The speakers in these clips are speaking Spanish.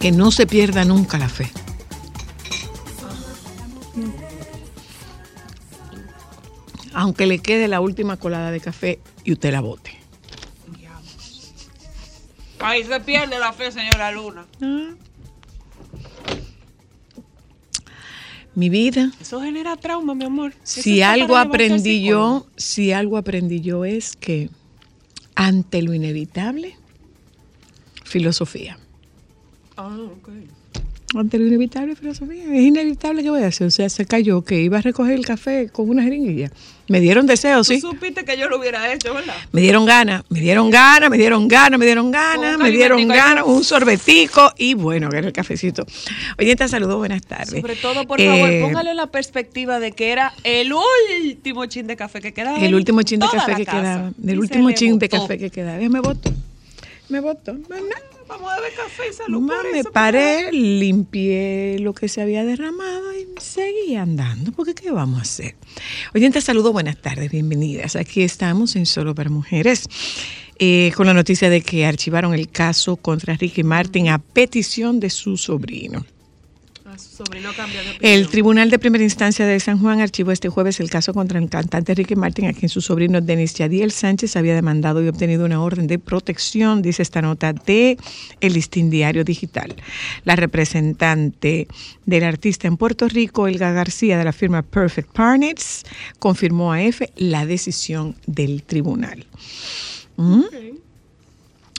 Que no se pierda nunca la fe. Aunque le quede la última colada de café y usted la bote. Ahí se pierde la fe, señora Luna. Mi vida, Eso genera trauma, mi amor. Si algo aprendí yo, si algo aprendí yo es que ante lo inevitable, filosofía. Ah, ok. Ante lo inevitable, filosofía. Es inevitable que voy a hacer. O sea, se cayó que iba a recoger el café con una jeringuilla. Me dieron deseos, Tú sí. supiste que yo lo hubiera hecho, ¿verdad? Me dieron ganas, me dieron ganas, me dieron ganas, me dieron ganas, me dieron ganas, un sorbetico y bueno, que era el cafecito. Oye, te saludo, buenas tardes. Sobre todo, por Eh, favor, póngale la perspectiva de que era el último chin de café que quedaba. El último chin de café que casa. quedaba. El último chin de café que quedaba. Me botó. Me. Bueno, Vamos a beber café y salud ma, me paré, limpié lo que se había derramado y seguí andando. Porque ¿qué vamos a hacer? Oye, te saludo, buenas tardes, bienvenidas. Aquí estamos en Solo para Mujeres. eh, con la noticia de que archivaron el caso contra Ricky Martin a petición de su sobrino. A su sobrino cambia de opinión. El Tribunal de Primera Instancia de San Juan archivó este jueves el caso contra el cantante Ricky Martin, a quien su sobrino Denis Yadiel Sánchez había demandado y obtenido una orden de protección, dice esta nota de El Listín Diario Digital. La representante del artista en Puerto Rico, Elga García, de la firma Perfect Partners, confirmó a EFE la decisión del tribunal. ¿Mm?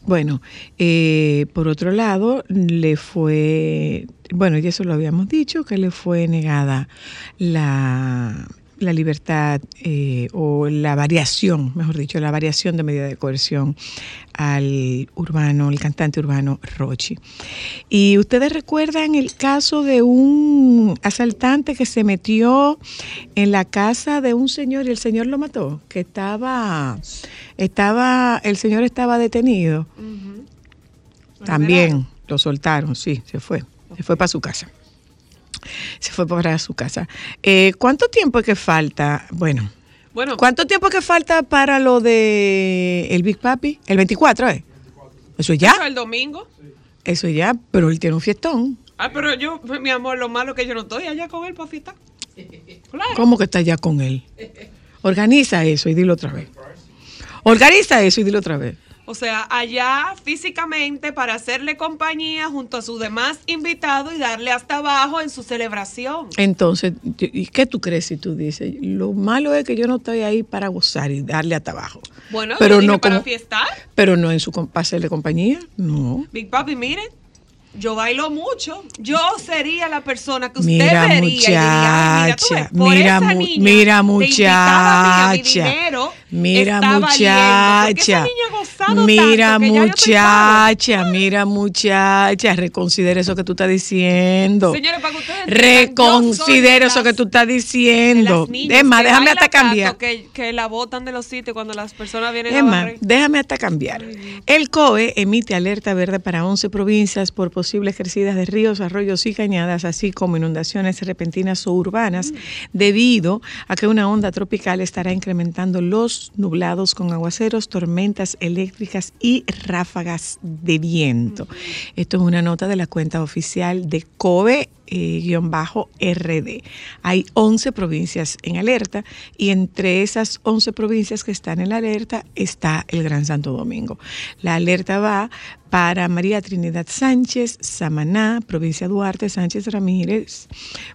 Bueno, eh, por otro lado, le fue, bueno, y eso lo habíamos dicho, que le fue negada la, la libertad eh, o la variación, mejor dicho, la variación de medida de coerción al urbano, el cantante urbano Rochi. Y ustedes recuerdan el caso de un asaltante que se metió en la casa de un señor y el señor lo mató, que estaba, estaba, el señor estaba detenido. También lo soltaron, sí, se fue. Se fue para su casa. Se fue para su casa. Eh, ¿Cuánto tiempo es que falta? Bueno, Bueno, ¿cuánto tiempo es que falta para lo de el Big Papi? El 24, ¿eh? Eso ya, eso el domingo. eso ya, pero él tiene un fiestón. Ah, pero yo, mi amor, lo malo es que yo no estoy allá con él para fiestar. Claro. ¿Cómo que está ya con él? Organiza eso y dilo otra vez. Organiza eso y dilo otra vez. O sea, allá físicamente para hacerle compañía junto a sus demás invitados y darle hasta abajo en su celebración. Entonces, ¿y qué tú crees si tú dices? Lo malo es que yo no estoy ahí para gozar y darle hasta abajo. Bueno, pero yo no para como- fiestar. Pero no en su para hacerle compañía, no. Big Papi, miren, yo bailo mucho. Yo sería la persona que usted Mira, vería y diría, "Ay, mira, tú muchacha, ves, por mira, esa niña mira, muchacha. Mira, muchacha. Mira, tanto muchacha, mira, muchacha. Reconsidera eso que tú estás diciendo. Señores, para que ustedes Reconsidera de eso las- que tú estás diciendo. Es más, déjame hasta cambiar. Que, que la botan de los sitios cuando las personas vienen Es más, déjame hasta cambiar. El COE emite alerta verde para 11 provincias por posibles crecidas de ríos, arroyos y cañadas, así como inundaciones repentinas o urbanas, debido a que una onda tropical estará incrementando los nublados con aguaceros, tormentas eléctricas y ráfagas de viento. Esto es una nota de la cuenta oficial de COBE RD. Hay 11 provincias en alerta y entre esas 11 provincias que están en alerta está el Gran Santo Domingo. La alerta va para María Trinidad Sánchez, Samaná, provincia Duarte, Sánchez Ramírez,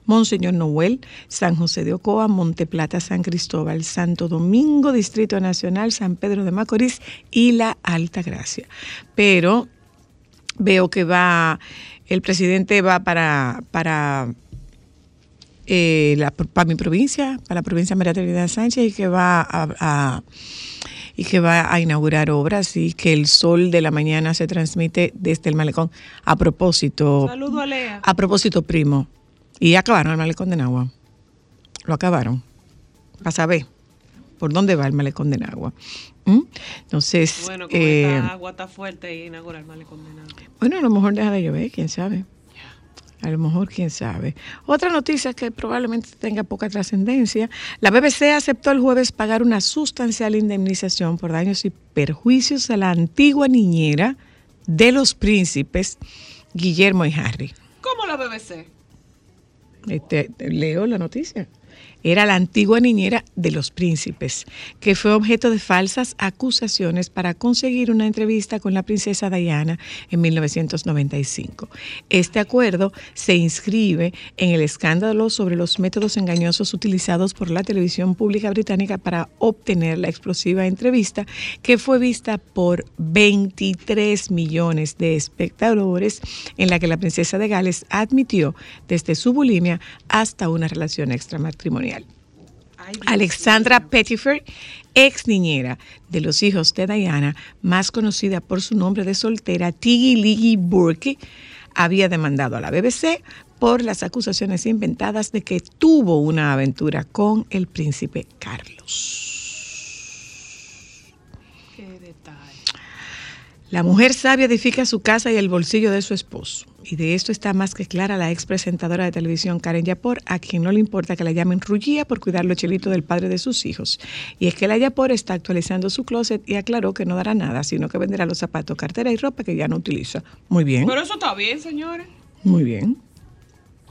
Monseñor Noel, San José de Ocoa, Monteplata, San Cristóbal, Santo Domingo, Distrito Nacional, San Pedro de Macorís y la Alta Gracia. Pero veo que va, el presidente va para, para, eh, la- para mi provincia, para la provincia María Trinidad Sánchez y que va a, a- y que va a inaugurar obras y que el sol de la mañana se transmite desde el malecón. A propósito, Saludo a Lea. a propósito, primo, y acabaron el malecón de Nagua. Lo acabaron. Para saber por dónde va el malecón de Nagua. ¿Mm? Entonces, Bueno, como eh, esta agua está fuerte y inaugura el malecón de nada. bueno, a lo mejor deja de llover, quién sabe. A lo mejor, quién sabe. Otra noticia que probablemente tenga poca trascendencia. La BBC aceptó el jueves pagar una sustancial indemnización por daños y perjuicios a la antigua niñera de los príncipes Guillermo y Harry. ¿Cómo la BBC? Este, leo la noticia. Era la antigua niñera de los príncipes, que fue objeto de falsas acusaciones para conseguir una entrevista con la princesa Diana en 1995. Este acuerdo se inscribe en el escándalo sobre los métodos engañosos utilizados por la televisión pública británica para obtener la explosiva entrevista que fue vista por 23 millones de espectadores en la que la princesa de Gales admitió desde su bulimia hasta una relación extramatrimonial. Alexandra. Pettifer, ex niñera de los hijos de Diana, más conocida por su nombre de soltera, Tiggy Liggy Burke, había demandado a la BBC por las acusaciones inventadas de que tuvo una aventura con el príncipe Carlos. Qué detalle. La mujer sabia edifica su casa y el bolsillo de su esposo. Y de esto está más que clara la ex presentadora de televisión Karen Yapor, a quien no le importa que la llamen Rullía por cuidar los chelitos del padre de sus hijos. Y es que la Yapor está actualizando su closet y aclaró que no dará nada, sino que venderá los zapatos, cartera y ropa que ya no utiliza. Muy bien, Pero eso está bien, señores. muy bien.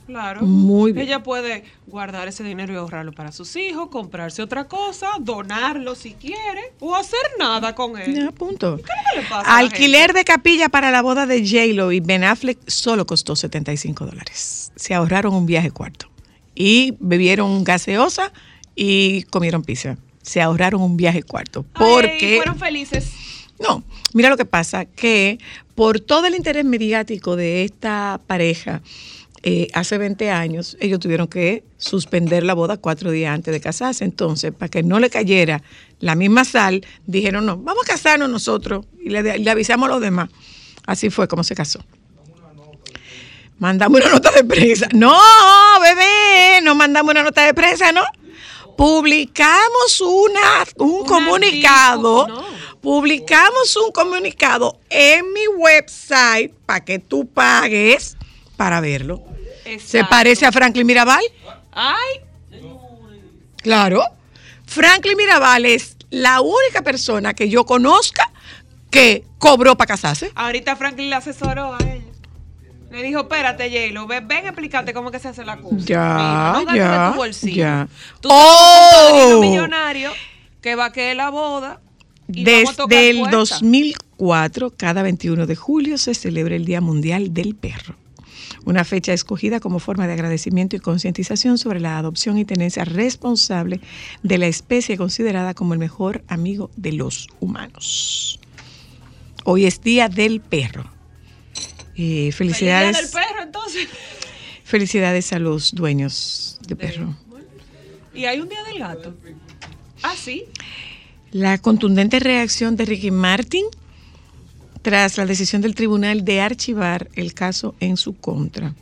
Claro. Muy bien. Ella puede guardar ese dinero y ahorrarlo para sus hijos, comprarse otra cosa, donarlo si quiere, o hacer nada con él. Ya, punto. ¿Qué es lo que le pasa Alquiler de capilla para la boda de J-Lo y Ben Affleck solo costó 75 dólares. Se ahorraron un viaje cuarto. Y bebieron gaseosa y comieron pizza. Se ahorraron un viaje cuarto. Ay, Porque. fueron felices. No, mira lo que pasa, que por todo el interés mediático de esta pareja, eh, hace 20 años, ellos tuvieron que suspender la boda cuatro días antes de casarse. Entonces, para que no le cayera la misma sal, dijeron, no, vamos a casarnos nosotros y le, le avisamos a los demás. Así fue como se casó. Mandamos una nota de prensa. No, bebé, no mandamos una nota de prensa, ¿no? Publicamos una, un Un comunicado. no. Publicamos un comunicado en mi website para que tú pagues para verlo. ¿Se parece a Franklin Mirabal? Ay, Claro. Franklin Mirabal es la única persona que yo conozca que cobró para casarse. ahorita Franklin le asesoró a ella. Le dijo, espérate, J-Lo, ven, ven a explicarte cómo que se hace la cosa. Ya, Mira, no gastes ya, tu bolsillo. ya. Tú tienes un ¡Oh! millonario que va a querer la boda y Desde el puertas. 2004, cada 21 de julio se celebra el Día Mundial del Perro. Una fecha escogida como forma de agradecimiento y concientización sobre la adopción y tenencia responsable de la especie considerada como el mejor amigo de los humanos. Hoy es Día del Perro. Eh, Feliz día felicidades, del perro, entonces. felicidades a los dueños de perro. Y hay un día del gato. Ah, sí. La contundente reacción de Ricky Martin tras la decisión del tribunal de archivar el caso en su contra.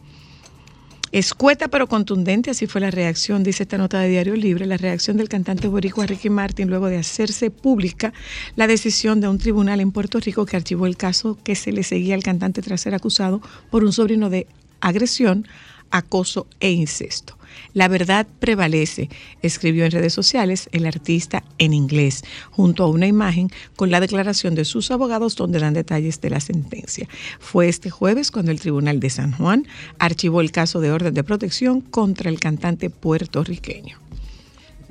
Escueta pero contundente, así fue la reacción, dice esta nota de Diario Libre, la reacción del cantante boricua Ricky Martin luego de hacerse pública la decisión de un tribunal en Puerto Rico que archivó el caso que se le seguía al cantante tras ser acusado por un sobrino de agresión, acoso e incesto. La verdad prevalece, escribió en redes sociales el artista en inglés, junto a una imagen con la declaración de sus abogados donde dan detalles de la sentencia. Fue este jueves cuando el Tribunal de San Juan archivó el caso de orden de protección contra el cantante puertorriqueño.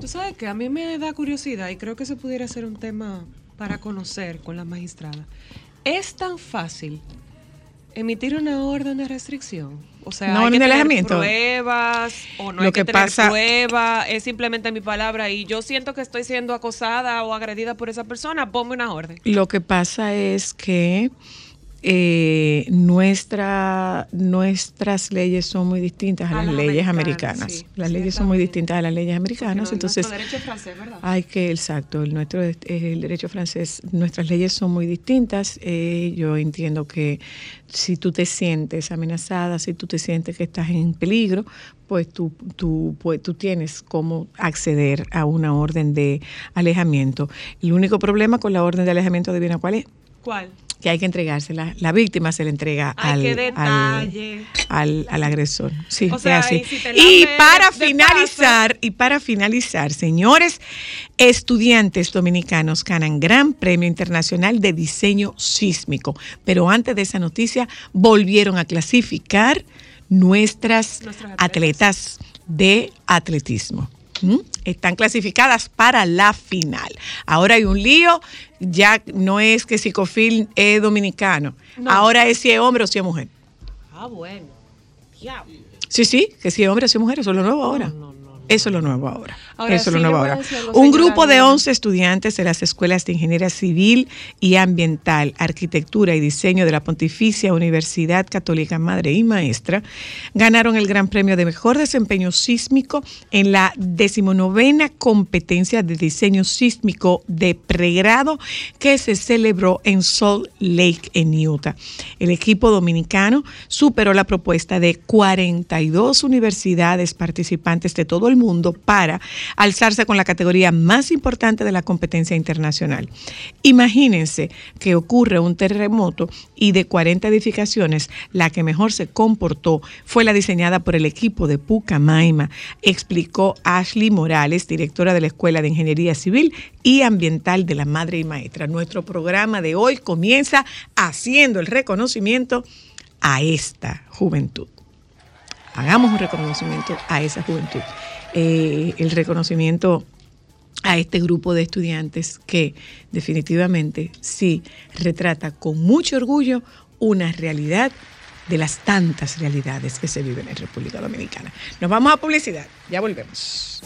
Tú sabes que a mí me da curiosidad y creo que se pudiera ser un tema para conocer con la magistrada. ¿Es tan fácil emitir una orden de restricción? O sea, Una hay que tener alejamiento. pruebas o no Lo hay que, que tener pasa- pruebas, es simplemente mi palabra y yo siento que estoy siendo acosada o agredida por esa persona, ponme una orden. Lo que pasa es que eh, nuestra, nuestras leyes son muy distintas a, A las las leyes americanas, sí, las leyes son muy distintas a las leyes americanas, Pero entonces nuestro derecho francés, ¿verdad? hay que, exacto, el nuestro es el derecho francés, nuestras leyes son muy distintas. Eh, yo entiendo que si tú te sientes amenazada, si tú te sientes que estás en peligro, pues tú, tú, pues tú tienes cómo acceder a una orden de alejamiento. El único problema con la orden de alejamiento, ¿adivina cuál es? ¿Cuál? que hay que entregársela. La víctima se le entrega Ay, al, al, detalle. al- al agresor. Sí, O sea, así. y si para de- de finalizar, y para finalizar, señores, estudiantes dominicanos ganan Gran Premio Internacional de Diseño Sísmico. Pero antes de esa noticia, volvieron a clasificar nuestras Nuestras atletas de atletismo. Están clasificadas para la final. Ahora hay un lío, ya no es que Psicofil es dominicano, No. ahora es si es hombre o si es mujer. Ah, bueno. Ya. Sí, sí, que si es hombre o si es mujer, eso es lo nuevo ahora. Eso es lo nuevo ahora. Ahora Eso es lo nuevo ahora. Un grupo de Diana. 11 estudiantes de las escuelas de Ingeniería Civil y Ambiental, Arquitectura y Diseño de la Pontificia Universidad Católica Madre y Maestra ganaron el Gran Premio de Mejor Desempeño Sísmico en la decimonovena competencia de diseño sísmico de pregrado que se celebró en Salt Lake, en Utah. El equipo dominicano superó la propuesta de 42 universidades participantes de todo el mundo para alzarse con la categoría más importante de la competencia internacional. Imagínense que ocurre un terremoto y de 40 edificaciones, la que mejor se comportó fue la diseñada por el equipo de Pucamaima, explicó Ashley Morales, directora de la Escuela de Ingeniería Civil y Ambiental de la Madre y Maestra. Nuestro programa de hoy comienza haciendo el reconocimiento a esta juventud hagamos un reconocimiento a esa juventud. Eh, el reconocimiento a este grupo de estudiantes que definitivamente sí retrata con mucho orgullo una realidad de las tantas realidades que se viven en República Dominicana. Nos vamos a publicidad, ya volvemos.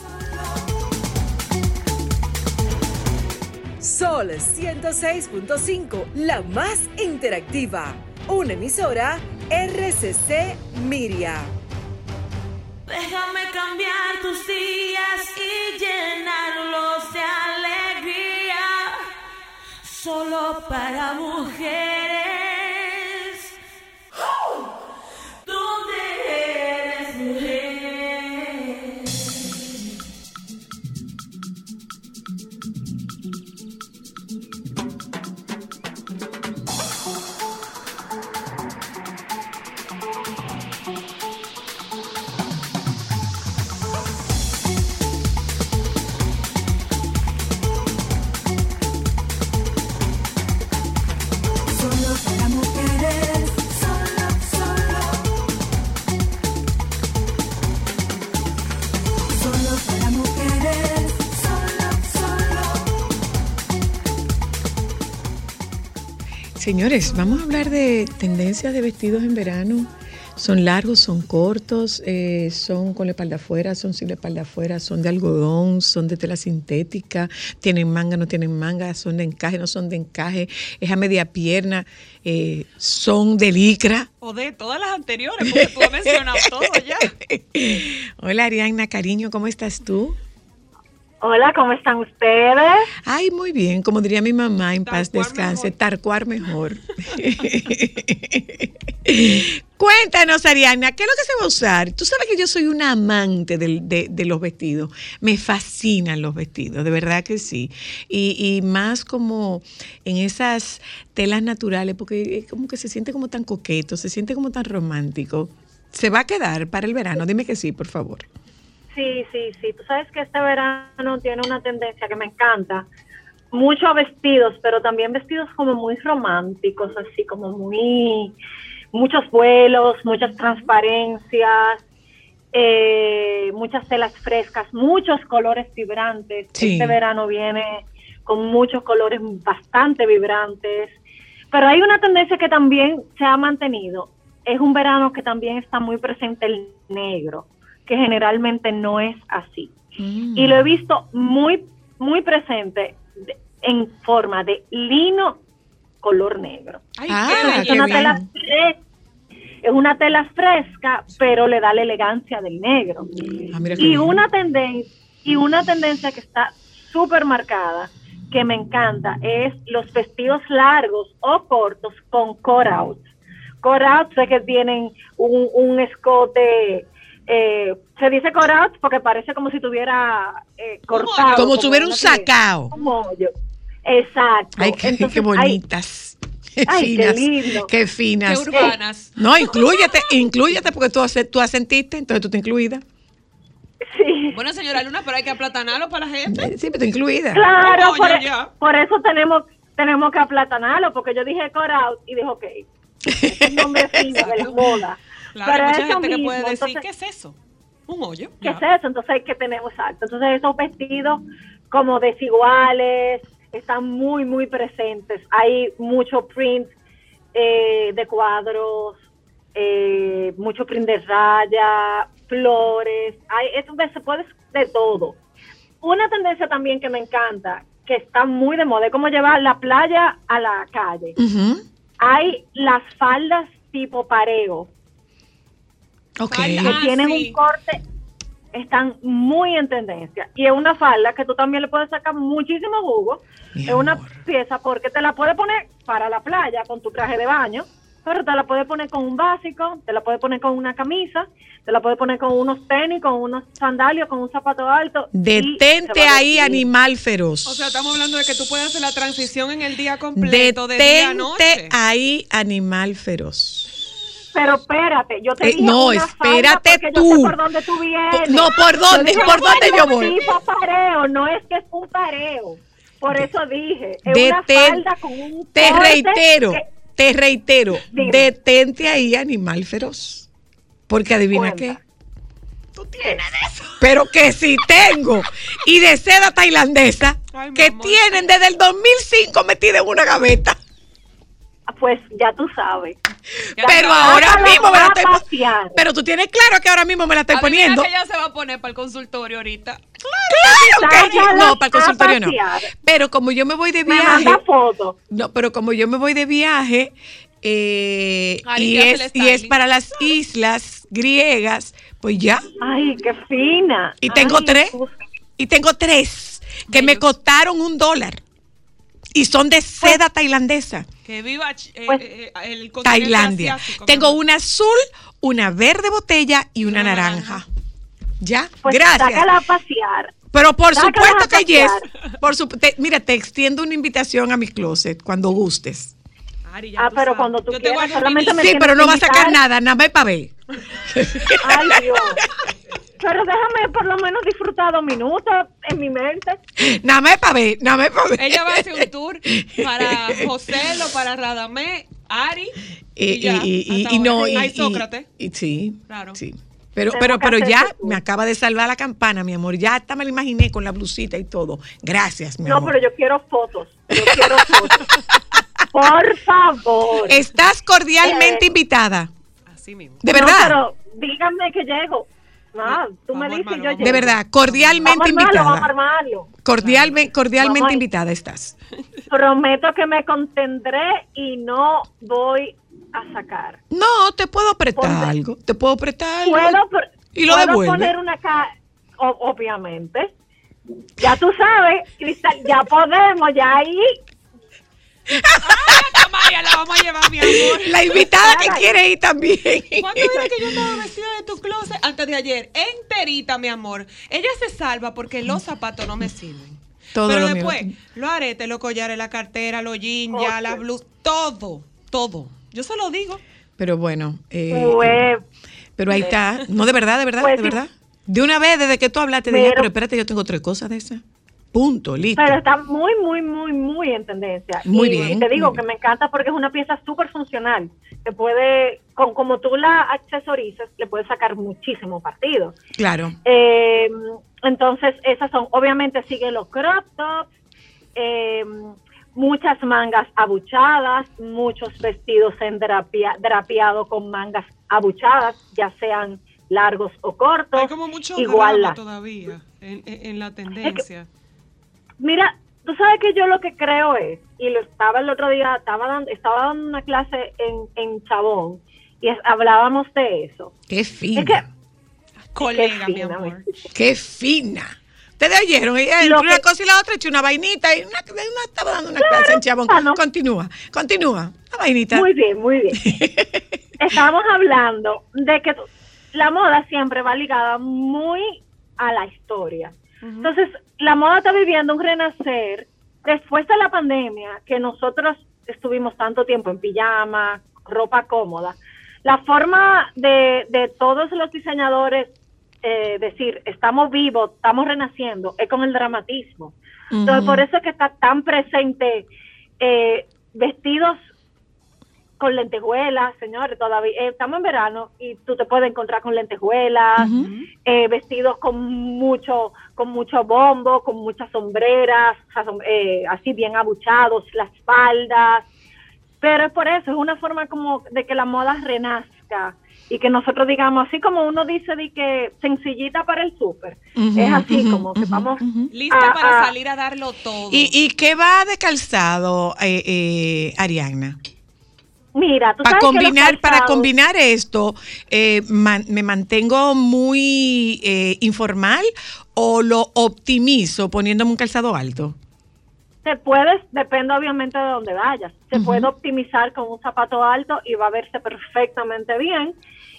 Sol 106.5, la más interactiva. Una emisora RCC Miria. Déjame cambiar tus días y llenarlos de alegría. Solo para mujeres. ¿Dónde Señores, vamos a hablar de tendencias de vestidos en verano. Son largos, son cortos, eh, son con la espalda afuera, son sin la espalda afuera, son de algodón, son de tela sintética, tienen manga, no tienen manga, son de encaje, no son de encaje, es a media pierna, eh, son de licra. O de todas las anteriores, porque tú has mencionado todo ya. Hola Ariana, cariño, ¿cómo estás tú? Hola, ¿cómo están ustedes? Ay, muy bien, como diría mi mamá, en paz descanse, mejor. tarcuar mejor. Cuéntanos, Ariana, ¿qué es lo que se va a usar? Tú sabes que yo soy una amante de, de los vestidos. Me fascinan los vestidos, de verdad que sí. Y, y más como en esas telas naturales, porque es como que se siente como tan coqueto, se siente como tan romántico. ¿Se va a quedar para el verano? Dime que sí, por favor. Sí, sí, sí. Tú sabes que este verano tiene una tendencia que me encanta. Muchos vestidos, pero también vestidos como muy románticos, así como muy, muchos vuelos, muchas transparencias, eh, muchas telas frescas, muchos colores vibrantes. Sí. Este verano viene con muchos colores bastante vibrantes. Pero hay una tendencia que también se ha mantenido. Es un verano que también está muy presente el negro, que generalmente no es así. Y lo he visto muy, muy presente de- en forma de lino color negro. Ay, Ah, Es una, tela fresca, es una tela fresca, pero le da la elegancia del negro. Ah, Y una tendencia, y una tendencia que está súper marcada, que me encanta, es los vestidos largos o cortos con cut-outs. Cut-outs sé que tienen un, un escote, eh, se dice cut-outs porque parece como si tuviera eh, cortado. Como si hubiera un sacao. Un hoyo. Exacto. Ay, qué, Entonces, qué hay- bonitas. Qué Ay, qué finas. lindo. Qué finas. Qué urbanas. No, inclúyete, inclúyete porque tú, tú asentiste, entonces tú te incluida. sí. Bueno, señora Luna, pero hay que aplatanarlo para la gente. Eh, Sí, pero incluida. Claro, por, e- ya. por eso tenemos tenemos que aplatanarlo, porque yo dije out y dije, ok, es un nombre fino de la moda. Claro, Pero mucha eso gente que mismo, puede decir, entonces- ¿qué es eso? Un hoyo. ¿Qué es eso? Entonces hay que tener exacto. Entonces esos vestidos como desiguales están muy, muy presentes. Hay mucho print eh, de cuadros, eh, mucho print de raya, flores. Hay, se puede de todo. Una tendencia también que me encanta, que está muy de moda, es como llevar la playa a la calle. Hay las faldas tipo pareo Ok. Ay, que Ah, tienen sí. un corte, están muy en tendencia. Y es una falda que tú también le puedes sacar muchísimo jugo. Mi es una amor. pieza porque te la puedes poner para la playa con tu traje de baño, pero te la puedes poner con un básico, te la puedes poner con una camisa, te la puedes poner con unos tenis, con unos sandalios, con un zapato alto. Detente ahí, animal feroz. O sea, estamos hablando de que tú puedes hacer la transición en el día completo, de día a Detente noche. ahí, animal feroz. Pero espérate, yo te Eh, dije no, una falda espérate porque yo tú. sé por dónde tú vienes. No, ¿por dónde? Dije, ¿Por dónde "Bueno, yo voy?" Tipo pareo, no es que es un pareo. Por eso dije, es Deten- una falda con un Te reitero, que- te reitero, Dime. detente ahí, animal feroz. Porque adivina Cuenta. qué. Tú tienes eso. Pero que sí tengo. Y de seda tailandesa, Ay, que tienen desde el 2005 metida en una gaveta. Pues ya tú sabes. Pero ahora mismo me la estoy poniendo. Pero tú tienes claro que ahora mismo me la estoy poniendo. que ella se va a poner para el consultorio ahorita. Claro que Sácala no, para el consultorio no. Pero como yo me voy de Me viaje, manda no, pero como yo me voy de viaje eh, y, es, y es para las islas griegas, pues ya. Ay, qué fina. Y tengo Ay, tres. Y tengo tres que me costaron un dólar. Y son de seda tailandesa. Que viva eh, Pues, eh, el continente Tailandia. asiático, Tengo una azul, una verde botella y una Una naranja. naranja. ¿Ya? Pues Gracias. sácala a pasear. Pero por Sácala supuesto a que yes. Por su, te- mira, te extiendo una invitación a mi closet cuando gustes. Ari, ya Ah, pero sabes. cuando tú Yo te quieras, solamente me Sí, pero no que va a sacar nada, nada más para ver. Ay, Dios. Pero déjame por lo menos disfrutar dos minutos en mi mente. Nada más para ver, nada más para ver. Ella va a hacer un tour para José, o para Radamé, Ari. Y, Y, ya, y- y- hasta y no, y, Sócrates. y- sí, Claro. sí. Pero, pero, pero ya me acaba de salvar la campana, mi amor. Ya hasta me la imaginé con la blusita y todo. Gracias, mi No, amor. pero yo quiero fotos. Yo quiero fotos. Por favor. Estás cordialmente Eh, invitada. Así mismo. De No, verdad. pero díganme que llego. No, tú me Vamos dices armarlo, yo. De verdad, cordialmente Vamos armarlo, invitada. armarlo. Cordialmente, cordialmente invitada estás. Prometo que me contendré y no voy a sacar. No, te puedo prestar Ponte- algo. Te puedo prestar algo. Puedo, pr- Y lo puedo devuelve. poner una ca o- obviamente. Ya tú sabes, Cristal, ya podemos, ya ahí. La vamos a llevar, mi amor. La invitada que quiere ir también. ¿Cuándo era que yo estaba vestida de tu closet? Antes de ayer, enterita, mi amor. Ella se salva porque los zapatos no me sirven. Todo Pero lo mío. después, los aretes, los collares, la cartera, los jeans, ya, la blusa, todo, todo. Yo se lo digo. Pero bueno, eh, Pues, pero ahí está. No, de verdad, de verdad, Pues de verdad. De una vez, desde que tú hablaste, dije, Pero- pero espérate, yo tengo tres cosas de esas. Punto, listo. pero está muy, muy, muy, muy en tendencia. Muy y, bien, te digo que bien. me encanta porque es una pieza súper funcional. Que puede, con, como tú la accesorizas, le puedes sacar muchísimo partido. Claro. Eh, entonces, esas son, obviamente siguen los crop tops, eh, muchas mangas abuchadas, muchos vestidos en drapia, drapeado con mangas abuchadas, ya sean largos o cortos. Hay como mucho igual todavía en, la tendencia. Mira, tú sabes que yo lo que creo es, y lo estaba el otro día, estaba dando, estaba dando una clase en, en Chabón y es- hablábamos de eso. Qué fina. Es que Colega, qué mi fina, amor. Qué fina. Ustedes oyeron, ella entre Lo una que- cosa y la otra echó una vainita y una, una estaba dando una clase en Chabón. ah, no. Continúa, continúa. Una vainita. Muy bien, muy bien. Estábamos hablando de que la moda siempre va ligada muy a la historia. Entonces, la moda está viviendo un renacer después de la pandemia, que nosotros estuvimos tanto tiempo en pijama, ropa cómoda. La forma de, de todos los diseñadores eh, decir, estamos vivos, estamos renaciendo, es con el dramatismo. Entonces, por eso es que está tan presente eh, vestidos con lentejuelas, señores, todavía eh, estamos en verano y tú te puedes encontrar con lentejuelas, eh, vestidos con mucho con mucho bombo, con muchas sombreras, o sea, som- eh, así bien abuchados, las faldas, pero es por eso, es una forma como de que la moda renazca y que nosotros digamos, así como uno dice de que sencillita para el súper, es así como que vamos. Lista a- para a- salir a darlo todo. ¿Y, ¿Y qué va de calzado, eh, eh, Arianna? Mira, tú Para sabes que combinar, para calzados- combinar esto, eh, man- ¿me mantengo muy eh, informal o lo optimizo poniéndome un calzado alto? Se puede, depende obviamente de dónde vayas. Se puede optimizar con un zapato alto y va a verse perfectamente bien.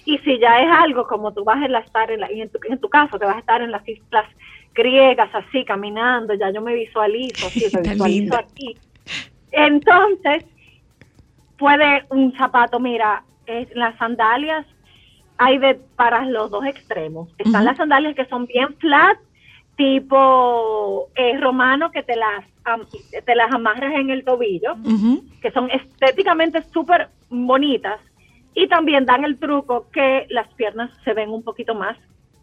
Y si ya es algo como tú vas a estar en, la, y en, tu, en tu caso, que vas a estar en las islas griegas así, caminando, ya yo me visualizo así, me visualizo aquí. Entonces, puede un zapato, mira, es, las sandalias hay de para los dos extremos. Están las sandalias que son bien flat, tipo eh, romano, que te las, am- te las amarras en el tobillo, que son estéticamente súper bonitas. Y también dan el truco que las piernas se ven un poquito más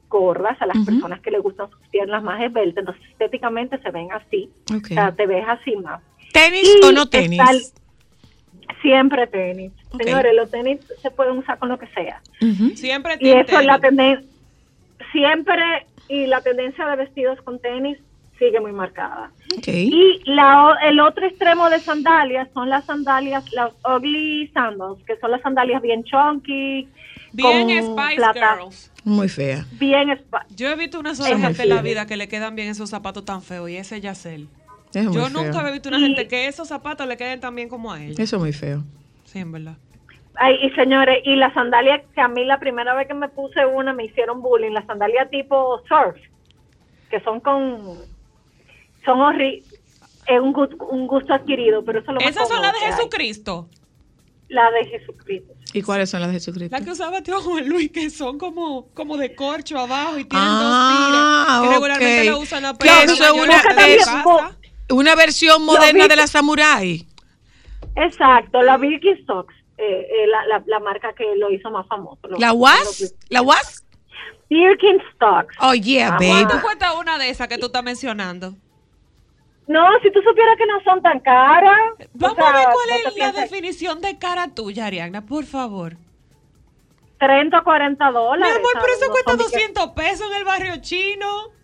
gordas a las personas que les gustan sus piernas más esbeltas. Entonces, estéticamente se ven así. O sea, te ves así más. ¿Tenis Y o no tenis? Siempre tenis. Señores, los tenis se pueden usar con lo que sea. Siempre Y tiene eso es la tenis. tendencia. Siempre, y la tendencia de vestidos con tenis sigue muy marcada. Y la, el otro extremo de sandalias son las sandalias, las ugly sandals, que son las sandalias bien chunky, Bien con Spice plata, Girls. Muy fea. bien Yo he visto una sola gente en la vida que le quedan bien esos zapatos tan feos y ese es Yacel. Yo feo. nunca he visto una gente que esos zapatos le queden tan bien como a ella. Eso es muy feo. Sí, en verdad. Ay, y señores, y las sandalias que a mí la primera vez que me puse una me hicieron bullying, las sandalias tipo surf, que son con, son horribles, es un, gu- un gusto adquirido, pero eso es lo más Esas son las de que hay. Jesucristo. La de Jesucristo. ¿Y cuáles son las de Jesucristo? Las que usaba tío Juan Luis, que son como, como de corcho abajo y tienen Ah, dos tiras. Que regularmente ok. la usan las Que personas eso es mayores una- Una versión moderna de la Samurai. Exacto, la Birkenstocks, eh, eh, la, la, la marca que lo hizo más famoso. Lo- ¿La Was? ¿La Was? Birkenstocks. Oh, yeah, Ah, baby. ¿Cuánto cuesta una de esas que tú estás mencionando? No, si tú supieras que no son tan caras. Vamos o sea, a ver cuál es la definición de cara tuya, Ariana, por favor. 30 o 40 Mi dólares. amor, pero eso No cuesta son de que- 200 pesos en el barrio chino.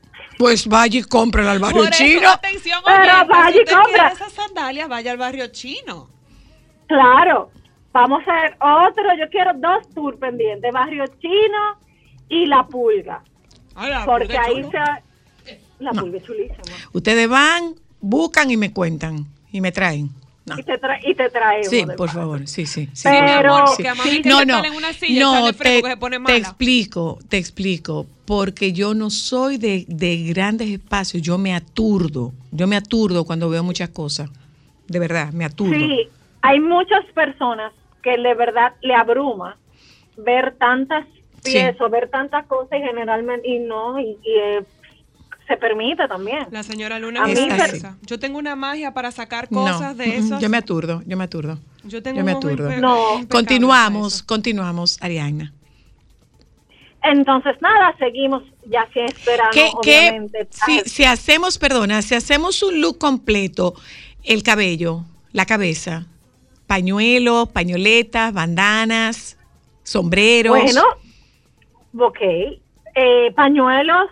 Pues vaya y cómprala al barrio Por eso, chino. atención, Pero oyentes, vaya si y compra. esas sandalias, vaya al barrio chino. Claro. Vamos a ver otro. Yo quiero dos tours pendientes: Barrio Chino y La Pulga. La Porque pulga ahí chulo. se. La Pulga es chulísima. Ustedes van, buscan y me cuentan. Y me traen. No. y te, tra- y te traemos. Sí, por paso. favor, sí, sí. sí, Sí, Pero- amor, sí. que No, no, en una silla no, te, que se pone te explico, te explico, porque yo no soy de, de grandes espacios, yo me aturdo, yo me aturdo cuando veo muchas cosas, de verdad, me aturdo. Sí, hay muchas personas que de verdad le abruma ver tantas Sí. piezas, ver tantas cosas y generalmente, y no, y, y, eh, se permite también. La señora Luna per- persa. Yo tengo una magia para sacar No, cosas de esas. Yo me aturdo, yo me aturdo. Yo tengo yo me aturdo. impe- No. Continuamos, continuamos, Ariana. Entonces, nada, seguimos ya si es verano, ¿Qué, qué- obviamente. si, si hacemos, perdona, si hacemos un look completo, el cabello, la cabeza, pañuelos, pañoletas, bandanas, sombreros. Bueno, ok. Eh, pañuelos,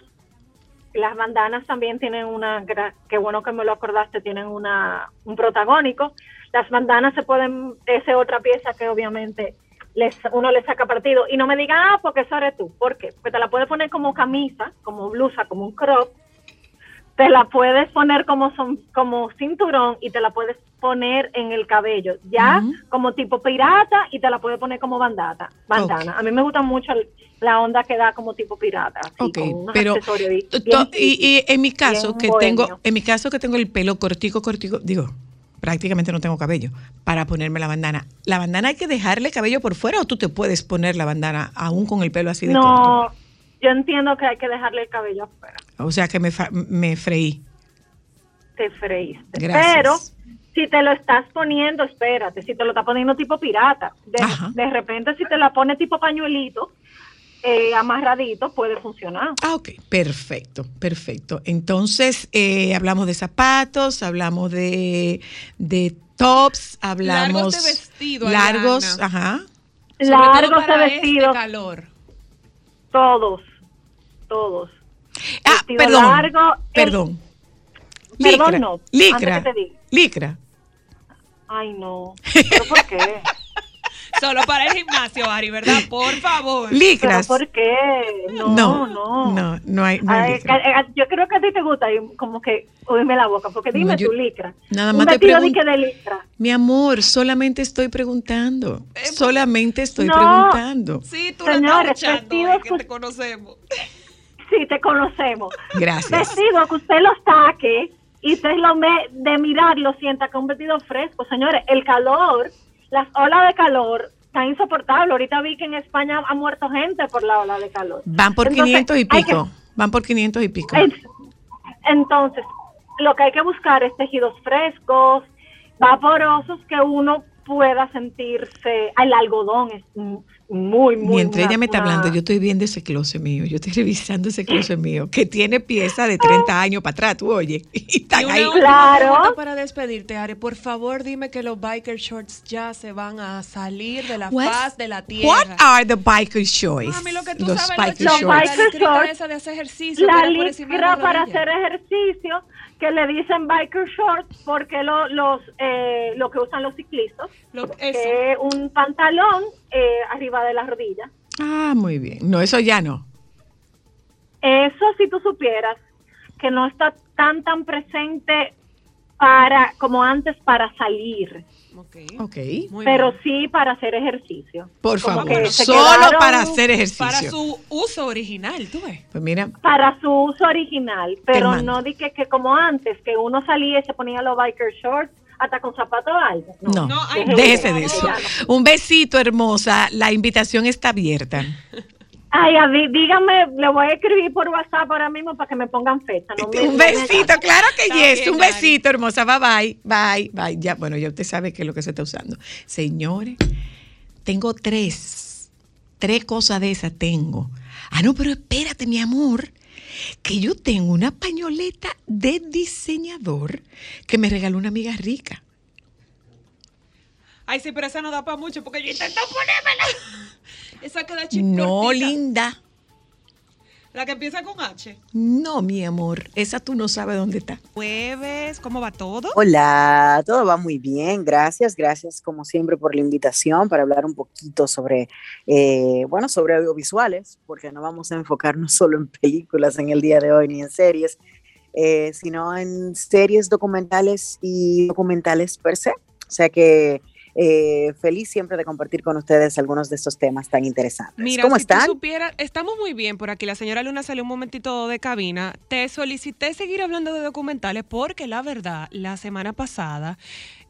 las bandanas también tienen una, qué bueno que me lo acordaste, tienen una, un protagónico. Las bandanas se pueden, esa es otra pieza que obviamente les, uno le saca partido. Y no me digan, ah, porque eso eres tú. ¿Por qué? Porque te la puedes poner como camisa, como blusa, como un crop. Te la puedes poner como, son, como cinturón y te la puedes poner en el cabello, ya como tipo pirata y te la puedes poner como bandana. bandana. A mí me gusta mucho la onda que da como tipo pirata, así, Ok, con unos pero bien y, y en mi caso que tengo, en mi caso que tengo el pelo cortico, cortico, digo, prácticamente no tengo cabello para ponerme la bandana. ¿La bandana hay que dejarle cabello por fuera o tú te puedes poner la bandana aún con el pelo así de corto? Yo entiendo que hay que dejarle el cabello afuera. O sea que me, fa- me freí. Te freíste. Gracias. Pero si te lo estás poniendo, espérate, si te lo estás poniendo tipo pirata, de, repente si te la pones tipo pañuelito, eh, amarradito, puede funcionar. Ah, ok, perfecto, perfecto. Entonces, eh, hablamos de zapatos, hablamos de, de tops, hablamos... Largos de vestido, Largos, Ariana. ajá. Sobre todo Largos de Este calor. todos, todos. Ah, Vestido perdón, largo, el- perdón. Perdón, Licra, no, licra, antes que te diga. licra. Ay, no. ¿Pero por qué? Solo para el gimnasio, Ari, ¿verdad? Por favor. ¿Pero Licras. por qué? No, No, no. no, no hay, no hay Ay, eh, yo creo que a ti te gusta como que oíme la boca, porque dime No, yo- tu licra. nada Un más te pregunto- de licra. Mi amor, solamente estoy preguntando. Solamente estoy No. preguntando. Sí, tú lo Señores, estás escuchando, eh, que te pues- conocemos. Sí, te conocemos. Gracias. Vestido que usted lo saque y usted lo me, de mirar lo sienta es un vestido fresco. Señores, el calor, las olas de calor están insoportables. Ahorita vi que en España ha muerto gente por la ola de calor. Van por Entonces, 500 y hay que- pico. Van por 500 y pico. En- Entonces, lo que hay que buscar es tejidos frescos, vaporosos, que uno pueda sentirse. El algodón es muy, muy. Mientras ella me está una- hablando, yo estoy viendo ese closet mío, yo estoy revisando ese closet mío, que tiene piezas de 30 años para atrás, tú oye, y Y están una ahí. Claro. para despedirte, Ari. Por favor, dime que los biker shorts ya se van a salir de la What- faz de la tierra. What are the biker shorts? Mami, lo que tú Los sabes, biker Los los shorts. biker la shorts, esa de hacer ejercicio. La licra para hacer ejercicio, que le dicen biker shorts, porque lo, los, eh, lo que usan los ciclistas, Lo- eso. que es un pantalón eh, arriba de las rodillas. Ah, muy bien. No, eso ya no. Eso si tú supieras que no está tan tan presente para como antes para salir, Ok. Pero bien. sí para hacer ejercicio. Por Como favor, solo para hacer ejercicio. Para su uso original, tú ves. Pues mira, Para su uso original, pero no di que, que como antes, que uno salía y se ponía los biker shorts hasta con zapatos altos. no, No, déjese de eso. Un besito, hermosa. La invitación está abierta. Ay, a mí, dígame, le voy a escribir por WhatsApp ahora mismo para que me pongan fecha. no me- Un no besito, claro que yes. bien, Un besito, hermosa. Bye bye. Bye, bye. Ya, bueno, ya usted sabe qué es lo que se está usando. Señores, tengo tres. Tres cosas de esas tengo. Ah, no, pero espérate, mi amor. Que yo tengo una pañoleta de diseñador que me regaló una amiga rica. Ay, sí, pero esa no da para mucho porque yo intento ponérmela. Esa queda chica. No, linda. La que empieza con H. No, mi amor. Esa tú no sabes dónde está. Jueves, ¿cómo va todo? Hola, todo va muy bien, gracias, gracias como siempre por la invitación para hablar un poquito sobre, eh, bueno, sobre audiovisuales, porque no vamos a enfocarnos solo en películas en el día de hoy ni en series, eh, sino en series documentales y documentales per se. O sea que eh, feliz siempre de compartir con ustedes algunos de estos temas tan interesantes. Mira, ¿Cómo si tú están? supieras- estamos muy bien por aquí. La señora Luna salió un momentito de cabina. Te solicité seguir hablando de documentales porque la verdad, la semana pasada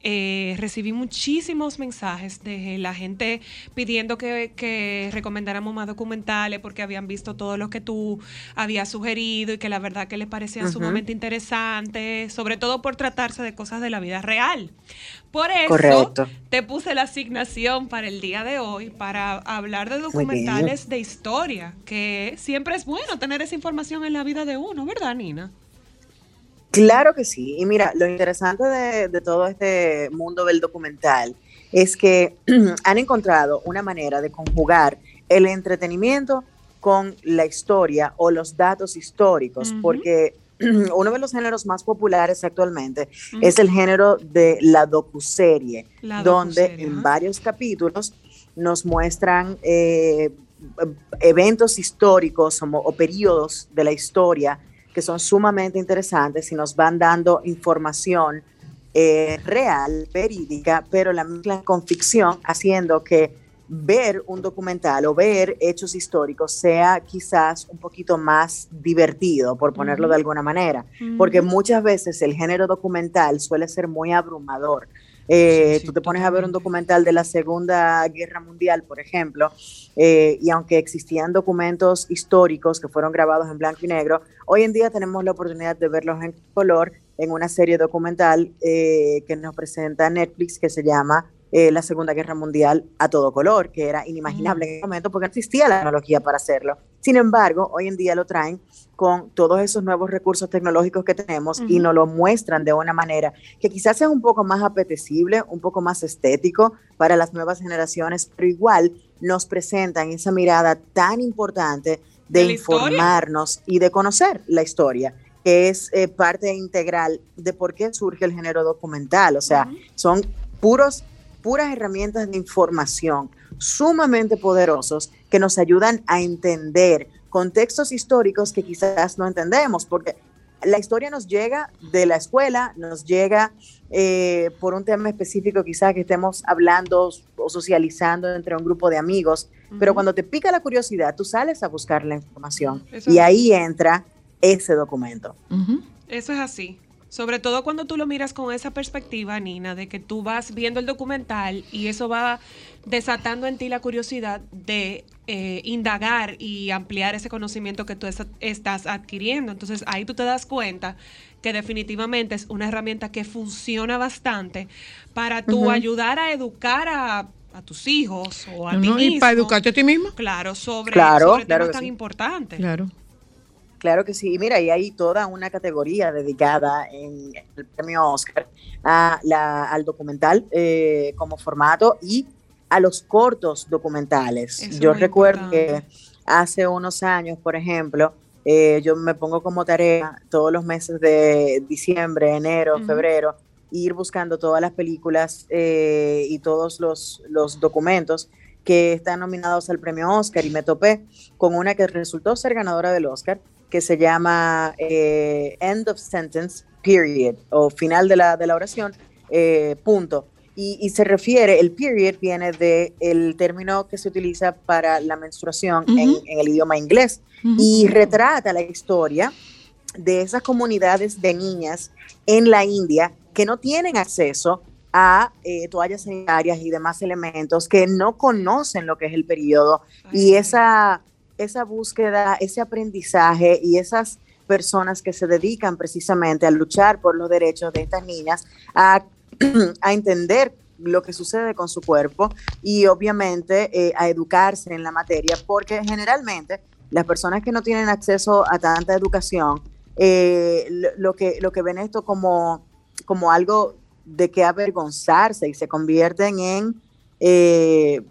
eh, recibí muchísimos mensajes de la gente pidiendo que, que recomendáramos más documentales porque habían visto todo lo que tú habías sugerido y que la verdad que les parecían sumamente interesantes, sobre todo por tratarse de cosas de la vida real. Por eso Correcto. te puse la asignación para el día de hoy para hablar de documentales de historia, que siempre es bueno tener esa información en la vida de uno, ¿verdad, Nina? Claro que sí. Y mira, lo interesante de, de todo este mundo del documental es que han encontrado una manera de conjugar el entretenimiento con la historia o los datos históricos, porque uno de los géneros más populares actualmente es el género de la docuserie, La donde docuserie, en varios capítulos nos muestran eh, eventos históricos o, o periodos de la historia que son sumamente interesantes y nos van dando información eh, real, verídica, pero la mezclan con ficción, haciendo que ver un documental o ver hechos históricos sea quizás un poquito más divertido, por ponerlo de alguna manera, porque muchas veces el género documental suele ser muy abrumador. Eh, Sí, sí, tú te pones a ver un documental de la Segunda Guerra Mundial, por ejemplo, eh, y aunque existían documentos históricos que fueron grabados en blanco y negro, hoy en día tenemos la oportunidad de verlos en color en una serie documental eh, que nos presenta Netflix que se llama eh, La Segunda Guerra Mundial a todo color, que era inimaginable en ese momento porque no existía la tecnología para hacerlo. Sin embargo, hoy en día lo traen con todos esos nuevos recursos tecnológicos que tenemos y nos lo muestran de una manera que quizás es un poco más apetecible, un poco más estético para las nuevas generaciones, pero igual nos presentan esa mirada tan importante de, ¿De la historia? informarnos y de conocer la historia, que es eh, parte integral de por qué surge el género documental. O sea, son puros, puras herramientas de información sumamente poderosos que nos ayudan a entender contextos históricos que quizás no entendemos, porque la historia nos llega de la escuela, nos llega eh, por un tema específico quizás que estemos hablando o socializando entre un grupo de amigos, pero cuando te pica la curiosidad, tú sales a buscar la información Eso y es ahí entra ese documento. Eso es así. Sobre todo cuando tú lo miras con esa perspectiva, Nina, de que tú vas viendo el documental y eso va desatando en ti la curiosidad de eh, indagar y ampliar ese conocimiento que tú estás adquiriendo. Entonces ahí tú te das cuenta que definitivamente es una herramienta que funciona bastante para tú ayudar a educar a, a tus hijos o a No, ti no, mismo. y para educarte a ti mismo. Claro, sobre, Claro, sobre claro temas tan sí. importantes. Claro. Claro que sí. Y mira, y hay toda una categoría dedicada en el premio Oscar a la- al documental eh, como formato y a los cortos documentales. Eso yo recuerdo importante. que hace unos años, por ejemplo, eh, yo me pongo como tarea todos los meses de diciembre, enero, febrero, ir buscando todas las películas eh, y todos los, los documentos que están nominados al premio Oscar y me topé con una que resultó ser ganadora del Oscar, que se llama eh, End of Sentence, Period, o final de la, de la oración, eh, punto. Y, y se refiere, el period viene del término que se utiliza para la menstruación en, Ujú. en el idioma inglés Ujú. y retrata la historia de esas comunidades de niñas en la India que no tienen acceso a eh, toallas sanitarias y demás elementos, que no conocen lo que es el periodo y Ay, esa, esa búsqueda, ese aprendizaje y esas personas que se dedican precisamente a luchar por los derechos de estas niñas, a, a entender lo que sucede con su cuerpo y obviamente eh, a educarse en la materia, porque generalmente las personas que no tienen acceso a tanta educación, eh, lo, que, lo que ven esto como, como algo de que avergonzarse y se convierten en eh,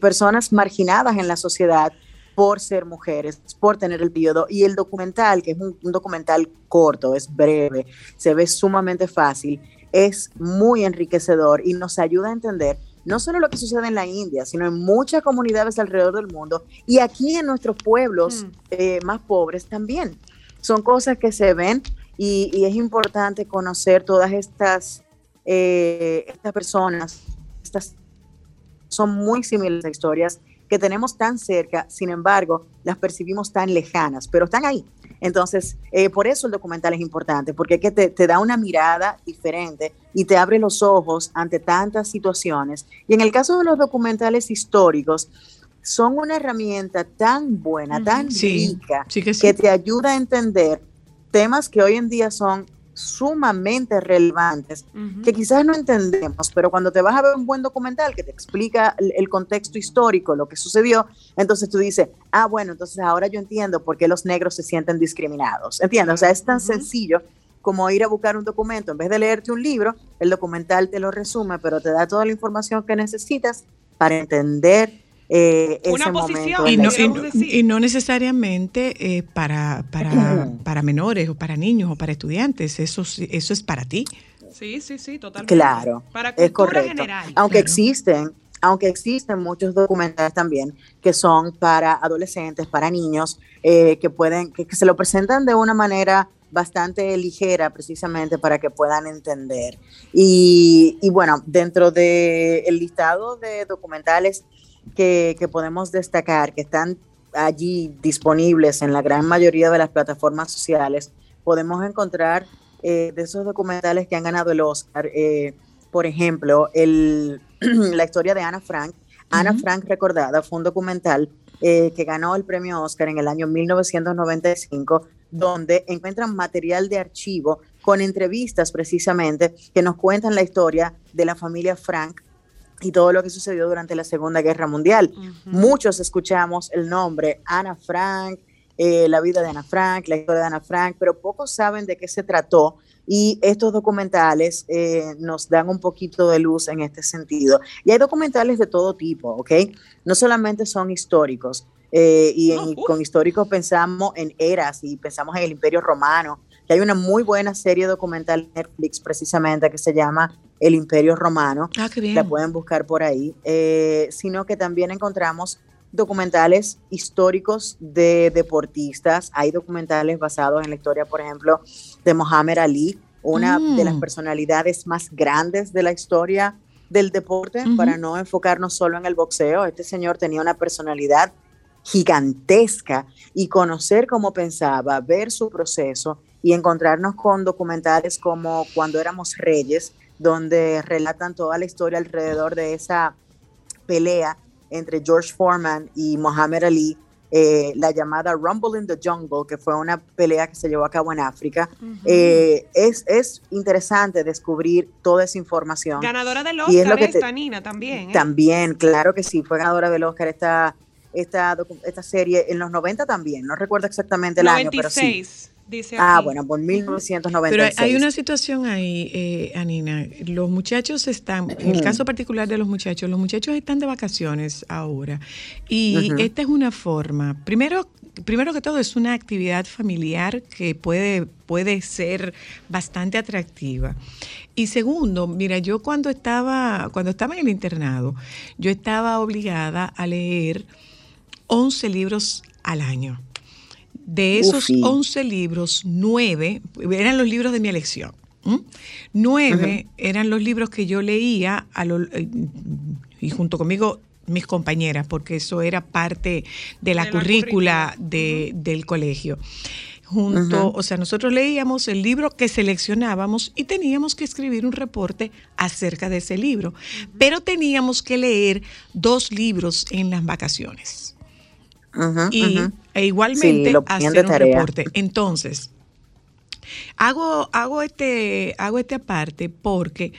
personas marginadas en la sociedad por ser mujeres, por tener el periodo. Y el documental, que es un, un documental corto, es breve, se ve sumamente fácil, es muy enriquecedor y nos ayuda a entender no solo lo que sucede en la India, sino en muchas comunidades alrededor del mundo y aquí en nuestros pueblos Mm. eh, más pobres también. Son cosas que se ven y, y es importante conocer todas estas eh, estas personas, estas son muy similares a historias que tenemos tan cerca, sin embargo, las percibimos tan lejanas, pero están ahí. Entonces, eh, por eso el documental es importante, porque es que te, te da una mirada diferente y te abre los ojos ante tantas situaciones. Y en el caso de los documentales históricos, son una herramienta tan buena, tan Sí, rica, sí que sí. que te ayuda a entender temas que hoy en día son sumamente relevantes, que quizás no entendemos, pero cuando te vas a ver un buen documental que te explica el, el contexto histórico, lo que sucedió, entonces tú dices, ah, bueno, entonces ahora yo entiendo por qué los negros se sienten discriminados. ¿Entiendes? O sea, es tan sencillo como ir a buscar un documento. En vez de leerte un libro, el documental te lo resume, pero te da toda la información que necesitas para entender eh, Una ese posición. momento. Y no, y, Podríamos historia. no- decir. y no necesariamente eh, para, para, para menores o para niños o para estudiantes. Eso, sí- eso es para ti. Sí, sí, sí, totalmente. Claro, Para es correcto. general. Aunque Claro. existen, aunque existen muchos documentales también que son para adolescentes, para niños, eh, que pueden, que, que se lo presentan de una manera bastante ligera precisamente para que puedan entender. Y, y bueno, dentro del listado de documentales que, que podemos destacar, que están allí disponibles en la gran mayoría de las plataformas sociales, podemos encontrar eh, de esos documentales que han ganado el Oscar, eh, por ejemplo, el, la historia de Ana Frank. Ana. Frank Recordada fue un documental eh, que ganó el premio Oscar en el año 1995, donde encuentran material de archivo con entrevistas precisamente que nos cuentan la historia de la familia Frank y todo lo que sucedió durante la Segunda Guerra Mundial. Ujú. Muchos escuchamos el nombre Ana Frank, eh, la vida de Ana Frank, la historia de Ana Frank, pero pocos saben de qué se trató y estos documentales eh, nos dan un poquito de luz en este sentido. Y hay documentales de todo tipo, ¿ok? No solamente son históricos, eh, y en- con históricos pensamos en eras y pensamos en el Imperio Romano, que hay una muy buena serie documental en Netflix precisamente que se llama El Imperio Romano Ah, qué bien. la pueden buscar por ahí, eh, sino que también encontramos documentales históricos de deportistas. Hay documentales basados en la historia, por ejemplo, de Mohamed Ali, una Mm. de las personalidades más grandes de la historia del deporte, para no enfocarnos solo en el boxeo. Este señor tenía una personalidad gigantesca y conocer cómo pensaba, ver su proceso y encontrarnos con documentales como Cuando éramos reyes, donde relatan toda la historia alrededor de esa pelea entre George Foreman y Muhammad Ali, eh, la llamada Rumble in the Jungle, que fue una pelea que se llevó a cabo en África. Eh, es, es interesante descubrir toda esa información. Ganadora del y es lo Oscar que te- Nina, también. ¿eh? También, claro que sí, fue ganadora del Oscar esta, esta, esta serie en los 90 también, no recuerdo exactamente el año, pero sí. 96, dice Ah, aquí. bueno, por Pero 1996. hay una situación ahí, eh, Anina. Los muchachos están, en el caso particular de los muchachos, los muchachos están de vacaciones ahora. Y esta es una forma, primero, primero que todo, es una actividad familiar que puede, puede ser bastante atractiva. Y segundo, mira, yo cuando estaba, cuando estaba en el internado, yo estaba obligada a leer 11 libros al año. De esos Ufi. 11 libros, 9 eran los libros de mi elección. Nueve eran los libros que yo leía a lo- eh, y junto conmigo mis compañeras, porque eso era parte de la De la currícula currícula. de- del colegio. Junto, o sea, nosotros leíamos el libro que seleccionábamos y teníamos que escribir un reporte acerca de ese libro, pero teníamos que leer dos libros en las vacaciones Y e igualmente Sí, hacer un tarea. reporte. Entonces, hago, hago este, hago este aparte porque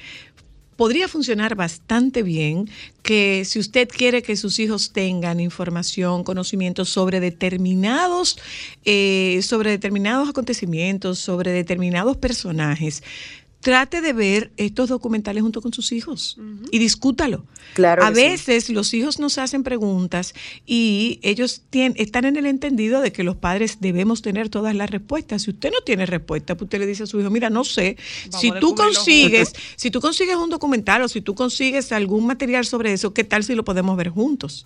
podría funcionar bastante bien que si usted quiere que sus hijos tengan información, conocimientos sobre determinados, eh, sobre determinados acontecimientos, sobre determinados personajes, trate de ver estos documentales junto con sus hijos y discútalo. Claro A sí. veces los hijos nos hacen preguntas y ellos tien- están en el entendido de que los padres debemos tener todas las respuestas. Si usted no tiene respuesta, pues usted le dice a su hijo, mira, no sé, Vamos si tú consigues, si tú consigues un documental o si tú consigues algún material sobre eso, ¿qué tal si lo podemos ver juntos?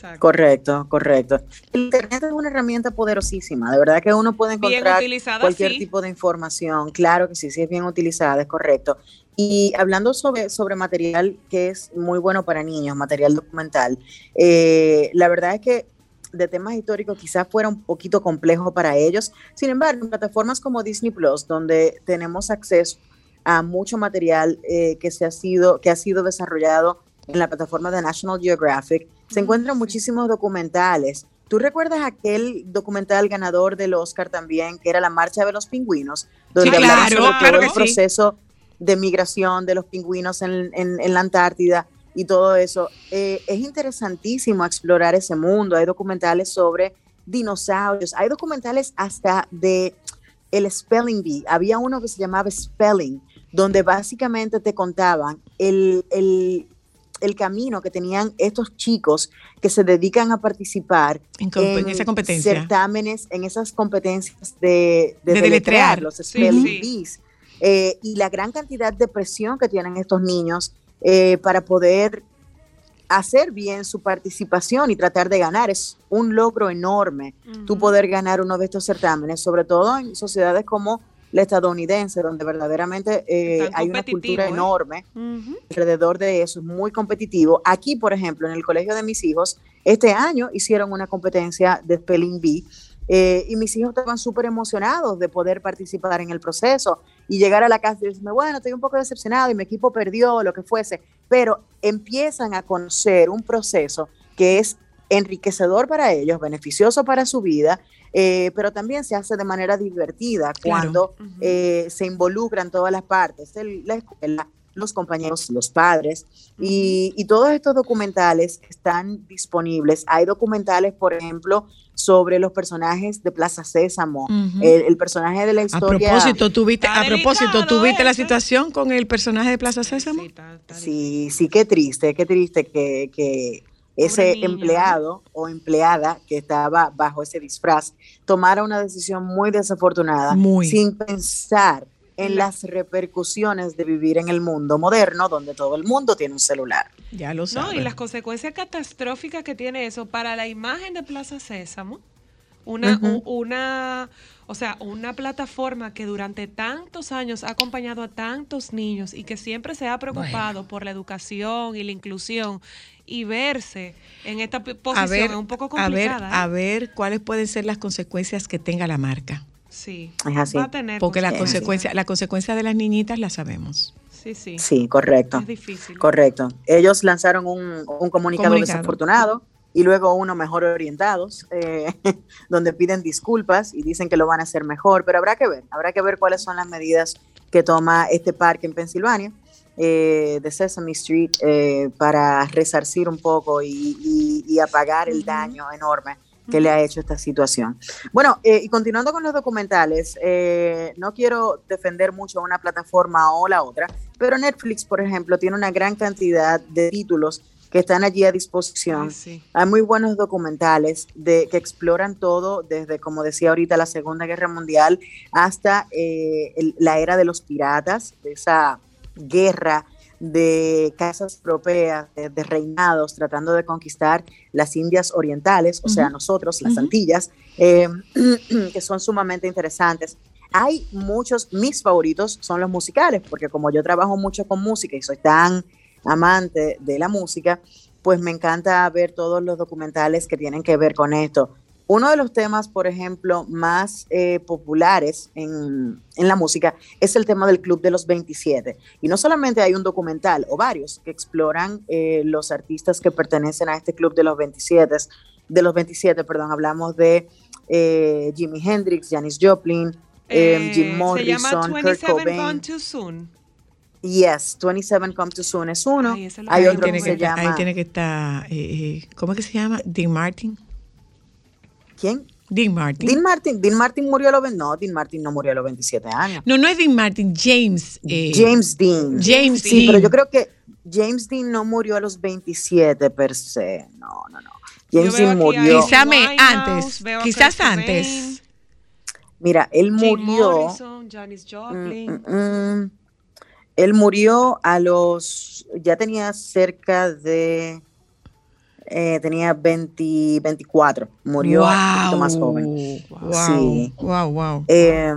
Exacto. Correcto, correcto. El Internet es una herramienta poderosísima, de verdad que uno puede encontrar cualquier sí. tipo de información, claro que sí, sí es bien utilizada, es correcto. y hablando sobre, sobre material que es muy bueno para niños, material documental, eh, la verdad es que de temas históricos quizás fuera un poquito complejo para ellos. Sin embargo, en plataformas como Disney Plus, donde tenemos acceso a mucho material eh, que, se ha sido, que ha sido desarrollado en la plataforma de National Geographic, se encuentran muchísimos documentales. ¿Tú recuerdas aquel documental ganador del Oscar también, que era La Marcha de los Pingüinos? Donde Sí, hablaban claro, sobre claro todo que el sí. proceso de migración de los pingüinos en, en- en la Antártida y todo eso. Eh, es interesantísimo explorar ese mundo. Hay documentales sobre dinosaurios, hay documentales hasta de el Spelling Bee. Había uno que se llamaba Spelling, donde básicamente te contaban el, el- el camino que tenían estos chicos que se dedican a participar En, comp- en esa competencia. certámenes, en esas competencias de, de, De deletrear, deletrear. los Sí, spelling sí. bees. Eh, y la gran cantidad de presión que tienen estos niños eh, para poder hacer bien su participación y tratar de ganar. Es un logro enorme tú poder ganar uno de estos certámenes, sobre todo en sociedades como la estadounidense, donde verdaderamente eh, hay una cultura ¿eh? enorme Ujú. alrededor de eso, es muy competitivo. Aquí, por ejemplo, en el colegio de mis hijos, este año hicieron una competencia de Spelling Bee eh, y mis hijos estaban súper emocionados de poder participar en el proceso y llegar a la casa y decirme, bueno, estoy un poco decepcionado y mi equipo perdió, lo que fuese, pero empiezan a conocer un proceso que es enriquecedor para ellos, beneficioso para su vida, eh, pero también se hace de manera divertida Claro. cuando eh, se involucran todas las partes, el- la escuela, los compañeros, los padres, y, y todos estos documentales están disponibles. Hay documentales, por ejemplo, sobre los personajes de Plaza Sésamo, el, el personaje de la A historia. propósito, tuviste, a propósito, tuviste la situación con el personaje de Plaza Sésamo. Sí, Sí, sí, qué triste, qué triste que, que ese niño, ¿no? empleado o empleada que estaba bajo ese disfraz tomara una decisión muy desafortunada Muy. sin pensar en La- las repercusiones de vivir en el mundo moderno donde todo el mundo tiene un celular. Ya lo No, sabes. y las consecuencias catastróficas que tiene eso para la imagen de Plaza Sésamo, una, una, o sea, una plataforma que durante tantos años ha acompañado a tantos niños y que siempre se ha preocupado por la educación y la inclusión y verse en esta a posición ver, es un poco a ver, complicada. a ¿eh? ver cuáles pueden ser las consecuencias que tenga la marca. Sí, Es así. va a tener Porque la consecuencia, la consecuencia de las niñitas la sabemos. Sí, sí, Sí, correcto. es difícil. Correcto. Ellos lanzaron un, un comunicado, Comunicado. desafortunado y luego uno mejor orientados, eh, donde piden disculpas y dicen que lo van a hacer mejor, pero habrá que ver, habrá que ver cuáles son las medidas que toma este parque en Pensilvania, eh, de Sesame Street, eh, para resarcir un poco y, y- y apagar el daño enorme que le ha hecho esta situación. Bueno, eh, y continuando con los documentales, eh, no quiero defender mucho una plataforma o la otra, pero Netflix, por ejemplo, tiene una gran cantidad de títulos que están allí a disposición. Ay, sí. Hay muy buenos documentales de, que exploran todo, desde, como decía ahorita, la Segunda Guerra Mundial hasta eh, el- la era de los piratas, de esa guerra de casas europeas, de, de reinados, tratando de conquistar las Indias Orientales, o sea, nosotros, las. Antillas, eh, que son sumamente interesantes. Hay muchos, mis favoritos son los musicales, porque como yo trabajo mucho con música y soy tan amante de la música, pues me encanta ver todos los documentales que tienen que ver con esto. Uno de los temas, por ejemplo, más eh, populares en, en la música es el tema del Club de los 27. Y no solamente hay un documental o varios que exploran eh, los artistas que pertenecen a este Club de los 27, de los 27, perdón, hablamos de eh, Jimi Hendrix, Janis Joplin, eh, Eh, Jim se Morrison, llama Kurt 27 Cobain. Gone Too Soon. Yes, 27 Come Too Soon es uno. Ay, Hay ahí, otro tiene que que se estar, llama. ahí tiene que estar, ¿cómo es que se llama? Dean Martin. ¿Quién? Dean Martin. Dean Martin. Dean Martin murió a los 20. No, Dean Martin no murió a los 27 años. no, no es Dean Martin, James. eh, James Dean. James Sí, pero yo creo que James Dean no murió a los 27 per se. No, no, no. James Dean murió. Quizá me- antes, quizás antes. Mira, él Jim murió. Morrison, Janis Joplin. Mm, mm, mm. Él murió a los. Ya tenía cerca de. Eh, tenía 20, 24. Murió un poquito más joven. Wow, Sí. wow, wow. Eh,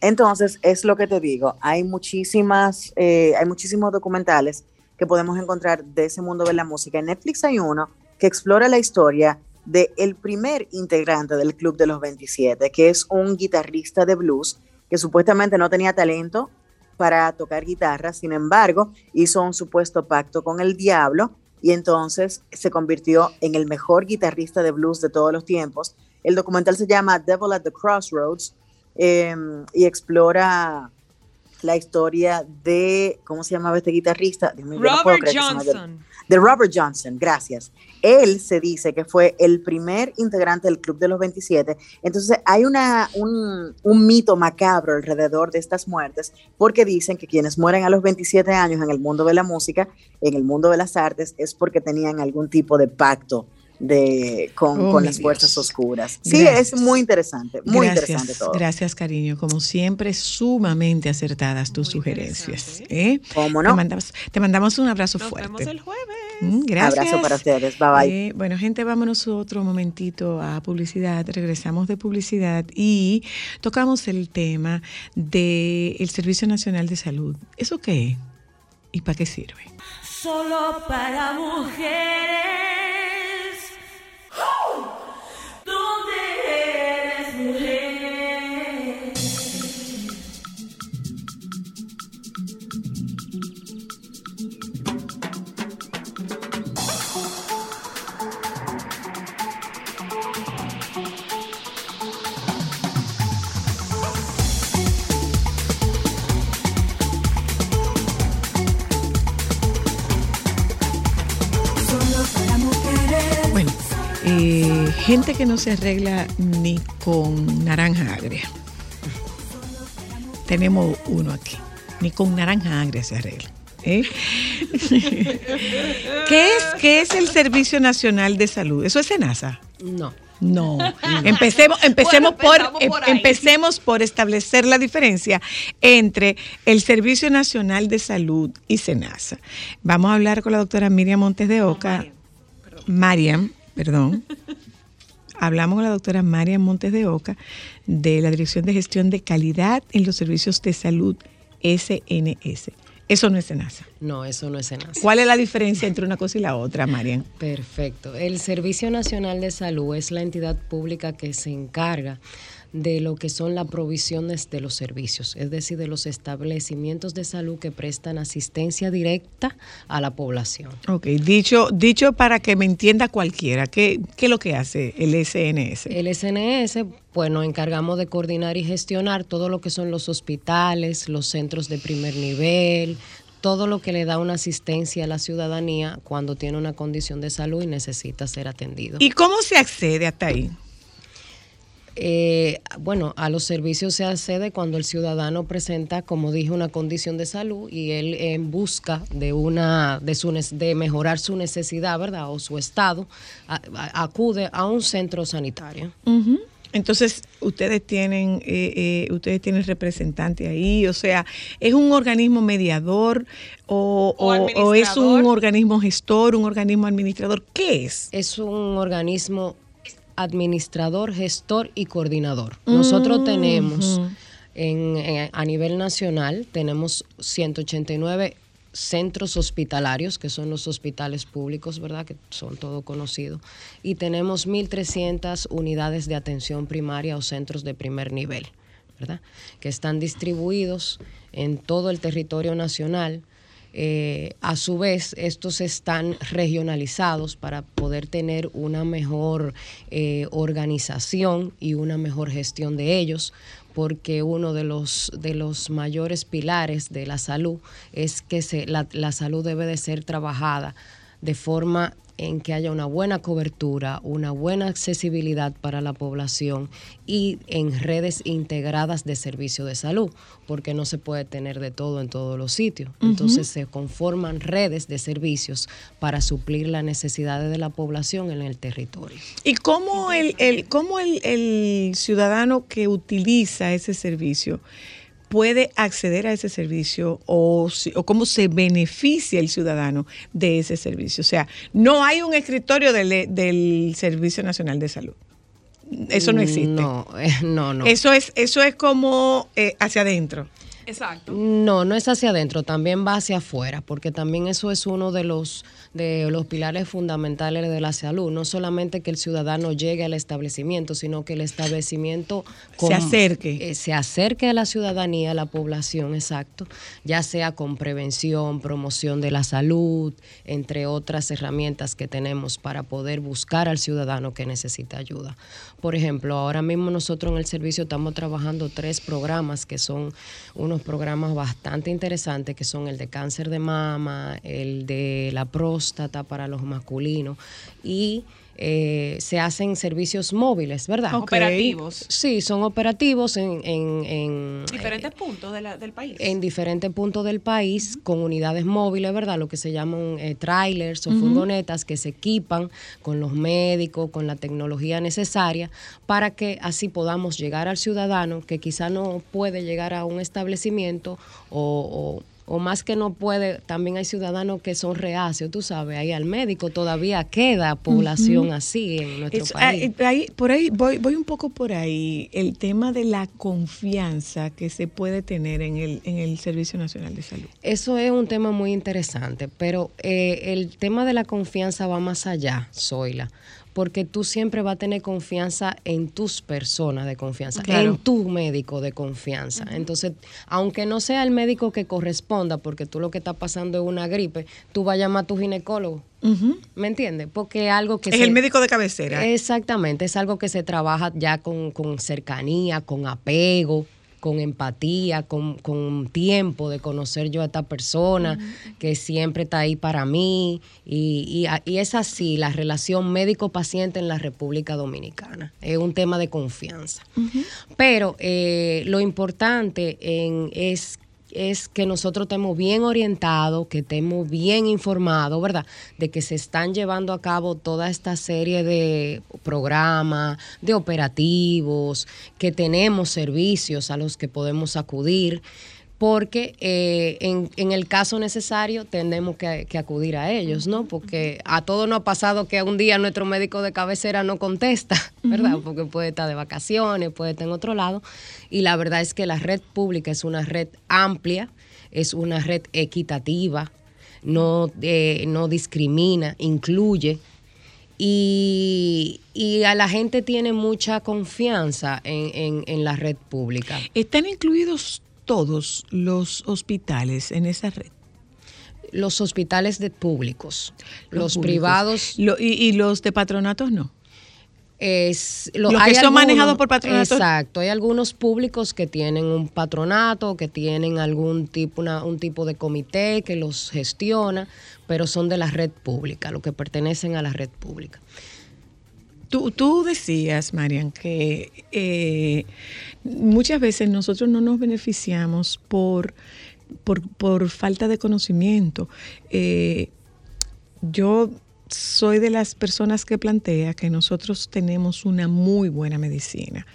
Entonces, es lo que te digo, hay muchísimas, eh, hay muchísimos documentales que podemos encontrar de ese mundo de la música. En Netflix hay uno que explora la historia de el primer integrante del Club de los 27, que es un guitarrista de blues que supuestamente no tenía talento para tocar guitarra, sin embargo, hizo un supuesto pacto con el diablo y entonces se convirtió en el mejor guitarrista de blues de todos los tiempos. El documental se llama Devil at the Crossroads eh, y explora la historia de, ¿cómo se llamaba este guitarrista? Dios mío, no Robert Johnson. De Robert Johnson, gracias. Él se dice que fue el primer integrante del Club de los 27. Entonces hay una, un, un mito macabro alrededor de estas muertes porque dicen que quienes mueren a los 27 años en el mundo de la música, en el mundo de las artes, es porque tenían algún tipo de pacto de, con, Oh, con las fuerzas oscuras. Sí, Gracias. es muy interesante, muy gracias, interesante todo. Gracias, cariño. Como siempre, sumamente acertadas tus Muy sugerencias. ¿eh? ¿Cómo Te, no? mandamos, te mandamos un abrazo Nos fuerte. vemos el jueves. Mm, Gracias. Abrazo para ustedes. Bye bye. Eh, bueno, gente, vámonos otro momentito a publicidad. Regresamos de publicidad y tocamos el tema del Servicio Nacional de Salud. ¿Eso qué es? ¿Y para qué sirve? Solo para mujeres. Eh, gente que no se arregla ni con naranja agria. Tenemos uno aquí. Ni con naranja agria se arregla. ¿eh? ¿Qué, es, ¿Qué es el Servicio Nacional de Salud? ¿Eso es SENASA? No. No. Empecemos, empecemos, Bueno, por, em- por empecemos por establecer la diferencia entre el Servicio Nacional de Salud y SENASA. Vamos a hablar con la doctora Miriam Montes de Oca. Mariam, perdón. Hablamos con la doctora Mariam Montes de Oca de la Dirección de Gestión de Calidad en los Servicios de Salud, SNS. Eso no es SENASA. No, eso no es SENASA. ¿Cuál es la diferencia entre una cosa y la otra, Mariam? Perfecto. El Servicio Nacional de Salud es la entidad pública que se encarga de lo que son las provisiones de los servicios, es decir, de los establecimientos de salud que prestan asistencia directa a la población. Ok, dicho, dicho para que me entienda cualquiera, ¿qué, qué es lo que hace el SNS? El SNS, pues nos encargamos de coordinar y gestionar todo lo que son los hospitales, los centros de primer nivel, todo lo que le da una asistencia a la ciudadanía cuando tiene una condición de salud y necesita ser atendido. ¿Y cómo se accede hasta ahí? Eh, bueno, a los servicios se accede cuando el ciudadano presenta, como dije, una condición de salud y él en busca de una de su de mejorar su necesidad, ¿verdad? O su estado, a- a- acude a un centro sanitario. Entonces, ustedes tienen, eh, eh, ustedes tienen representante ahí, o sea, ¿es un organismo mediador o, O es un organismo gestor, un organismo administrador? ¿Qué es? Es un organismo administrador, gestor y coordinador. Nosotros tenemos en, en- a nivel nacional, tenemos 189 centros hospitalarios, que son los hospitales públicos, ¿verdad? Que son todo conocidos. Y tenemos 1.300 unidades de atención primaria o centros de primer nivel, ¿verdad? Que están distribuidos en todo el territorio nacional. Eh, a su vez, estos están regionalizados para poder tener una mejor eh, organización y una mejor gestión de ellos, porque uno de los, de los mayores pilares de la salud es que se, la, la salud debe de ser trabajada de forma en que haya una buena cobertura, una buena accesibilidad para la población y en redes integradas de servicio de salud, porque no se puede tener de todo en todos los sitios. Entonces se conforman redes de servicios para suplir las necesidades de la población en el territorio. ¿Y cómo el, el, cómo el, el ciudadano que utiliza ese servicio puede acceder a ese servicio o, o cómo se beneficia el ciudadano de ese servicio? O sea, no hay un escritorio del, del Servicio Nacional de Salud. eso no existe. No, eh, no, no. Eso es, eso es como eh, hacia adentro. Exacto. No, no es hacia adentro, también va hacia afuera, porque también eso es uno de los de los pilares fundamentales de la salud, no solamente que el ciudadano llegue al establecimiento, sino que el establecimiento Se acerque. eh, se acerque a la ciudadanía, a la población, exacto, ya sea con prevención, promoción de la salud, entre otras herramientas que tenemos para poder buscar al ciudadano que necesita ayuda. Por ejemplo, ahora mismo nosotros en el servicio estamos trabajando tres programas que son unos programas bastante interesantes, que son el de cáncer de mama, el de la próstata para los masculinos y eh, se hacen servicios móviles, ¿verdad? Operativos. Sí, son operativos en, en- en- Diferentes puntos de la- del país. en diferentes puntos del país con unidades móviles, ¿verdad? Lo que se llaman eh, trailers o furgonetas que se equipan con los médicos, con la tecnología necesaria para que así podamos llegar al ciudadano que quizá no puede llegar a un establecimiento o, o- o más que no puede, también hay ciudadanos que son reacios, tú sabes, ahí al médico todavía queda población así en nuestro Es- país. ah, ahí- por ahí voy, voy un poco por ahí. El tema de la confianza que se puede tener en el, en el Servicio Nacional de Salud. Eso es un tema muy interesante, pero eh, el tema de la confianza va más allá, Zoila, porque tú siempre vas a tener confianza en tus personas de confianza, Claro. en tu médico de confianza. Entonces, aunque no sea el médico que corresponda, porque tú lo que está pasando es una gripe, tú vas a llamar a tu ginecólogo. ¿Me entiendes? Porque algo que Es se- el médico de cabecera. Exactamente, es algo que se trabaja ya con, con cercanía, con apego, con empatía, con, con tiempo de conocer yo a esta persona que siempre está ahí para mí. Y, y y es así la relación médico-paciente en la República Dominicana. Es un tema de confianza. Pero eh, lo importante en, es es que nosotros estemos bien orientados, que estemos bien informados, ¿verdad? De que se están llevando a cabo toda esta serie de programas, de operativos, que tenemos servicios a los que podemos acudir, porque eh, en, en el caso necesario tendremos que, que acudir a ellos, ¿no? Porque a todos nos ha pasado que un día nuestro médico de cabecera no contesta, ¿verdad? Porque puede estar de vacaciones, puede estar en otro lado. Y la verdad es que la red pública es una red amplia, es una red equitativa, no, eh, no discrimina, incluye. Y, y a la gente tiene mucha confianza en, en- en la red pública. ¿Están incluidos todos los hospitales en esa red? Los hospitales de públicos, los, públicos. privados Lo- y, y los de patronatos no. es Los que hay son manejados por patronatos. Exacto, hay algunos públicos que tienen un patronato, que tienen algún tipo una- un tipo de comité que los gestiona, pero son de la red pública, los que pertenecen a la red pública. Tú, tú decías, Marian, que eh, muchas veces nosotros no nos beneficiamos por, por, por falta de conocimiento. Eh, yo soy de las personas que plantea que nosotros tenemos una muy buena medicina.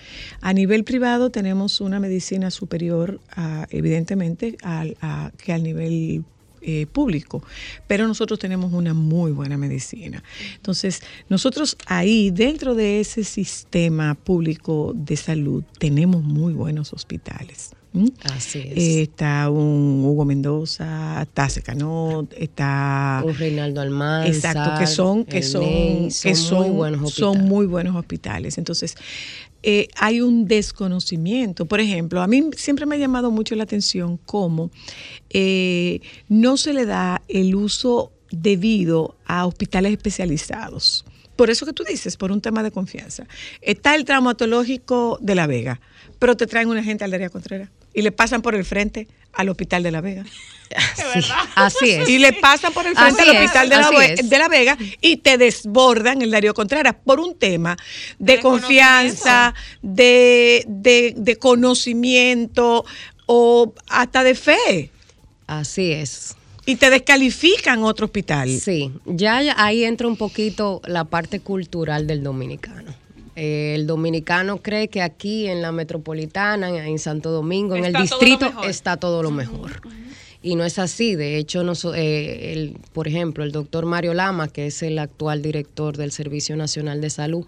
A nivel privado tenemos una medicina superior, a, evidentemente, a- que al nivel eh, público, pero nosotros tenemos una muy buena medicina. Entonces, nosotros ahí, dentro de ese sistema público de salud, tenemos muy buenos hospitales. ¿m? Así es. Eh, está un Hugo Mendoza, está Secanot, está un Reinaldo Almanza. Exacto, que son, que son, que son muy buenos son muy buenos hospitales. Entonces, eh, hay un desconocimiento. Por ejemplo, a mí siempre me ha llamado mucho la atención cómo eh, no se le da el uso debido a hospitales especializados. Por eso que tú dices, por un tema de confianza. Está el traumatológico de La Vega, pero te traen una gente al área Contreras y le pasan por el frente al hospital de La Vega. Sí, así es. Y le pasan por el frente Así al es, hospital de la, así es. de la Vega y te desbordan el Darío Contreras por un tema de confianza, de, de, de conocimiento o hasta de fe. Así es. Y te descalifican otro hospital. Sí, ya ahí entra un poquito la parte cultural del dominicano. Eh, el dominicano cree que aquí en la metropolitana, en Santo Domingo, en el distrito, está todo lo mejor. Y no es así. De hecho, eh, el- por ejemplo, el doctor Mario Lama, que es el actual director del Servicio Nacional de Salud,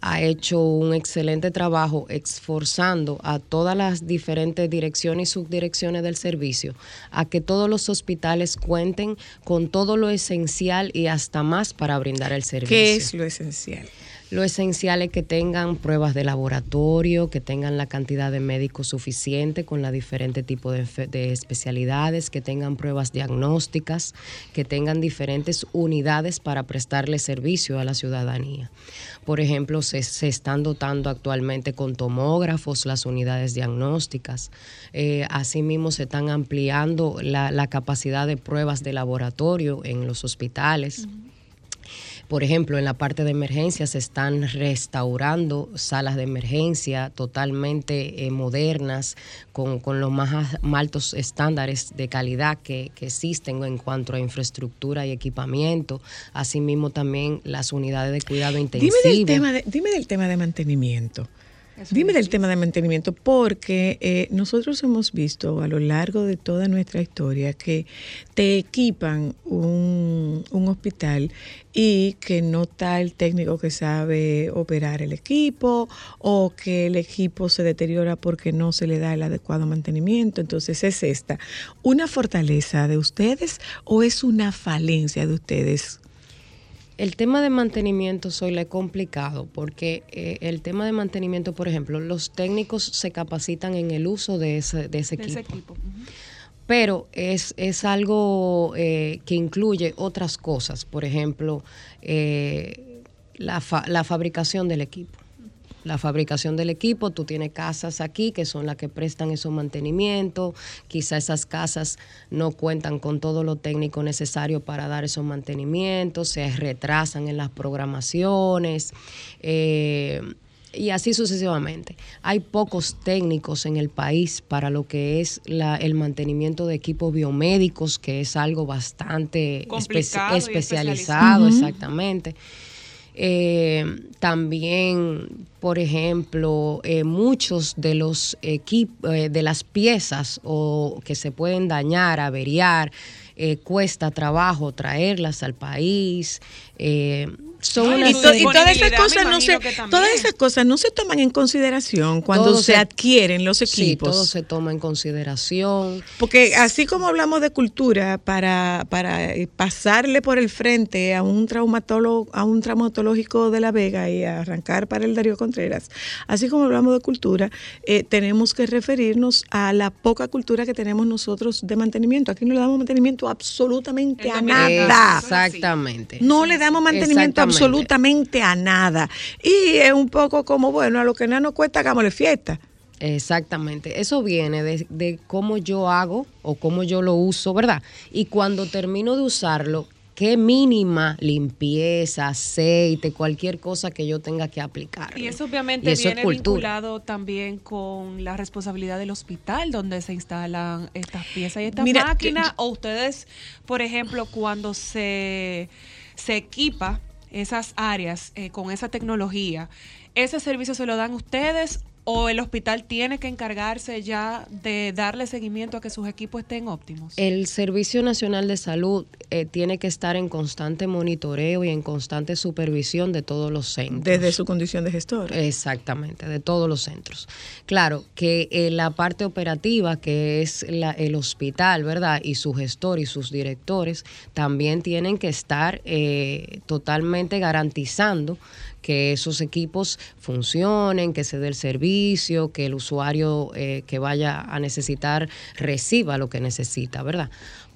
ha hecho un excelente trabajo esforzando a todas las diferentes direcciones y subdirecciones del servicio a que todos los hospitales cuenten con todo lo esencial y hasta más para brindar el servicio. ¿Qué es lo esencial? Lo esencial es que tengan pruebas de laboratorio, que tengan la cantidad de médicos suficiente con la diferente tipo de, especialidades, que tengan pruebas diagnósticas, que tengan diferentes unidades para prestarle servicio a la ciudadanía. Por ejemplo, se, están dotando actualmente con tomógrafos las unidades diagnósticas. Eh, asimismo, se están ampliando la capacidad de pruebas de laboratorio en los hospitales. Por ejemplo, en la parte de emergencia se están restaurando salas de emergencia totalmente eh, modernas, con, con los más altos estándares de calidad que, que existen en cuanto a infraestructura y equipamiento. Asimismo, también las unidades de cuidado intensivo. Dime del tema de, dime del tema de mantenimiento. Dime del tema de mantenimiento, porque eh, nosotros hemos visto a lo largo de toda nuestra historia que te equipan un, un hospital y que no está el técnico que sabe operar el equipo o que el equipo se deteriora porque no se le da el adecuado mantenimiento. Entonces, ¿es esta una fortaleza de ustedes o es una falencia de ustedes? El tema de mantenimiento soy le complicado porque eh, el tema de mantenimiento, por ejemplo, los técnicos se capacitan en el uso de ese, de ese de equipo. ese equipo. Ujú. Pero es, es algo eh, que incluye otras cosas, por ejemplo, eh, la, fa- la fabricación del equipo. La fabricación del equipo, tú tienes casas aquí que son las que prestan esos mantenimientos, quizá esas casas no cuentan con todo lo técnico necesario para dar esos mantenimientos, se retrasan en las programaciones. eh, y así sucesivamente. Hay pocos técnicos en el país para lo que es la- el mantenimiento de equipos biomédicos, que es algo bastante espe- especializado. exactamente. Eh, también, por ejemplo, eh, muchos de los equipos, de las piezas o que se pueden dañar, averiar, eh, cuesta trabajo traerlas al país. Son No, y una Y, su to- y todas esas cosas no se, todas esas cosas no se toman en consideración cuando se, se- adquieren los Sí, equipos. todo se toma en consideración. Porque así como hablamos de cultura para, para eh, pasarle por el frente a un traumatólogo, a un traumatológico de La Vega y arrancar para el Darío Contreras, así como hablamos de cultura, eh, tenemos que referirnos a la poca cultura que tenemos nosotros de mantenimiento. Aquí no le damos mantenimiento absolutamente a nada. Exactamente. No le damos mantenimiento. Absolutamente a nada. Y es un poco como, bueno, a lo que nada nos cuesta, hagámosle fiesta. Exactamente. Eso viene de, de cómo yo hago o cómo yo lo uso, ¿verdad? Y cuando termino de usarlo, qué mínima limpieza, aceite, cualquier cosa que yo tenga que aplicar. Y eso obviamente Y eso es viene vinculado también con la responsabilidad del hospital donde se instalan estas piezas y estas máquinas. O ustedes, por ejemplo, cuando se, se equipa esas áreas eh, con esa tecnología, ¿ese servicio se lo dan ustedes o el hospital tiene que encargarse ya de darle seguimiento a que sus equipos estén óptimos? El Servicio Nacional de Salud eh, tiene que estar en constante monitoreo y en constante supervisión de todos los centros. Desde su condición de gestor. Exactamente, de todos los centros. Claro que eh, la parte operativa, que es la- el hospital, ¿verdad? Y su gestor y sus directores también tienen que estar eh, totalmente garantizando que esos equipos funcionen, que se dé el servicio, que el usuario eh, que vaya a necesitar reciba lo que necesita, ¿verdad?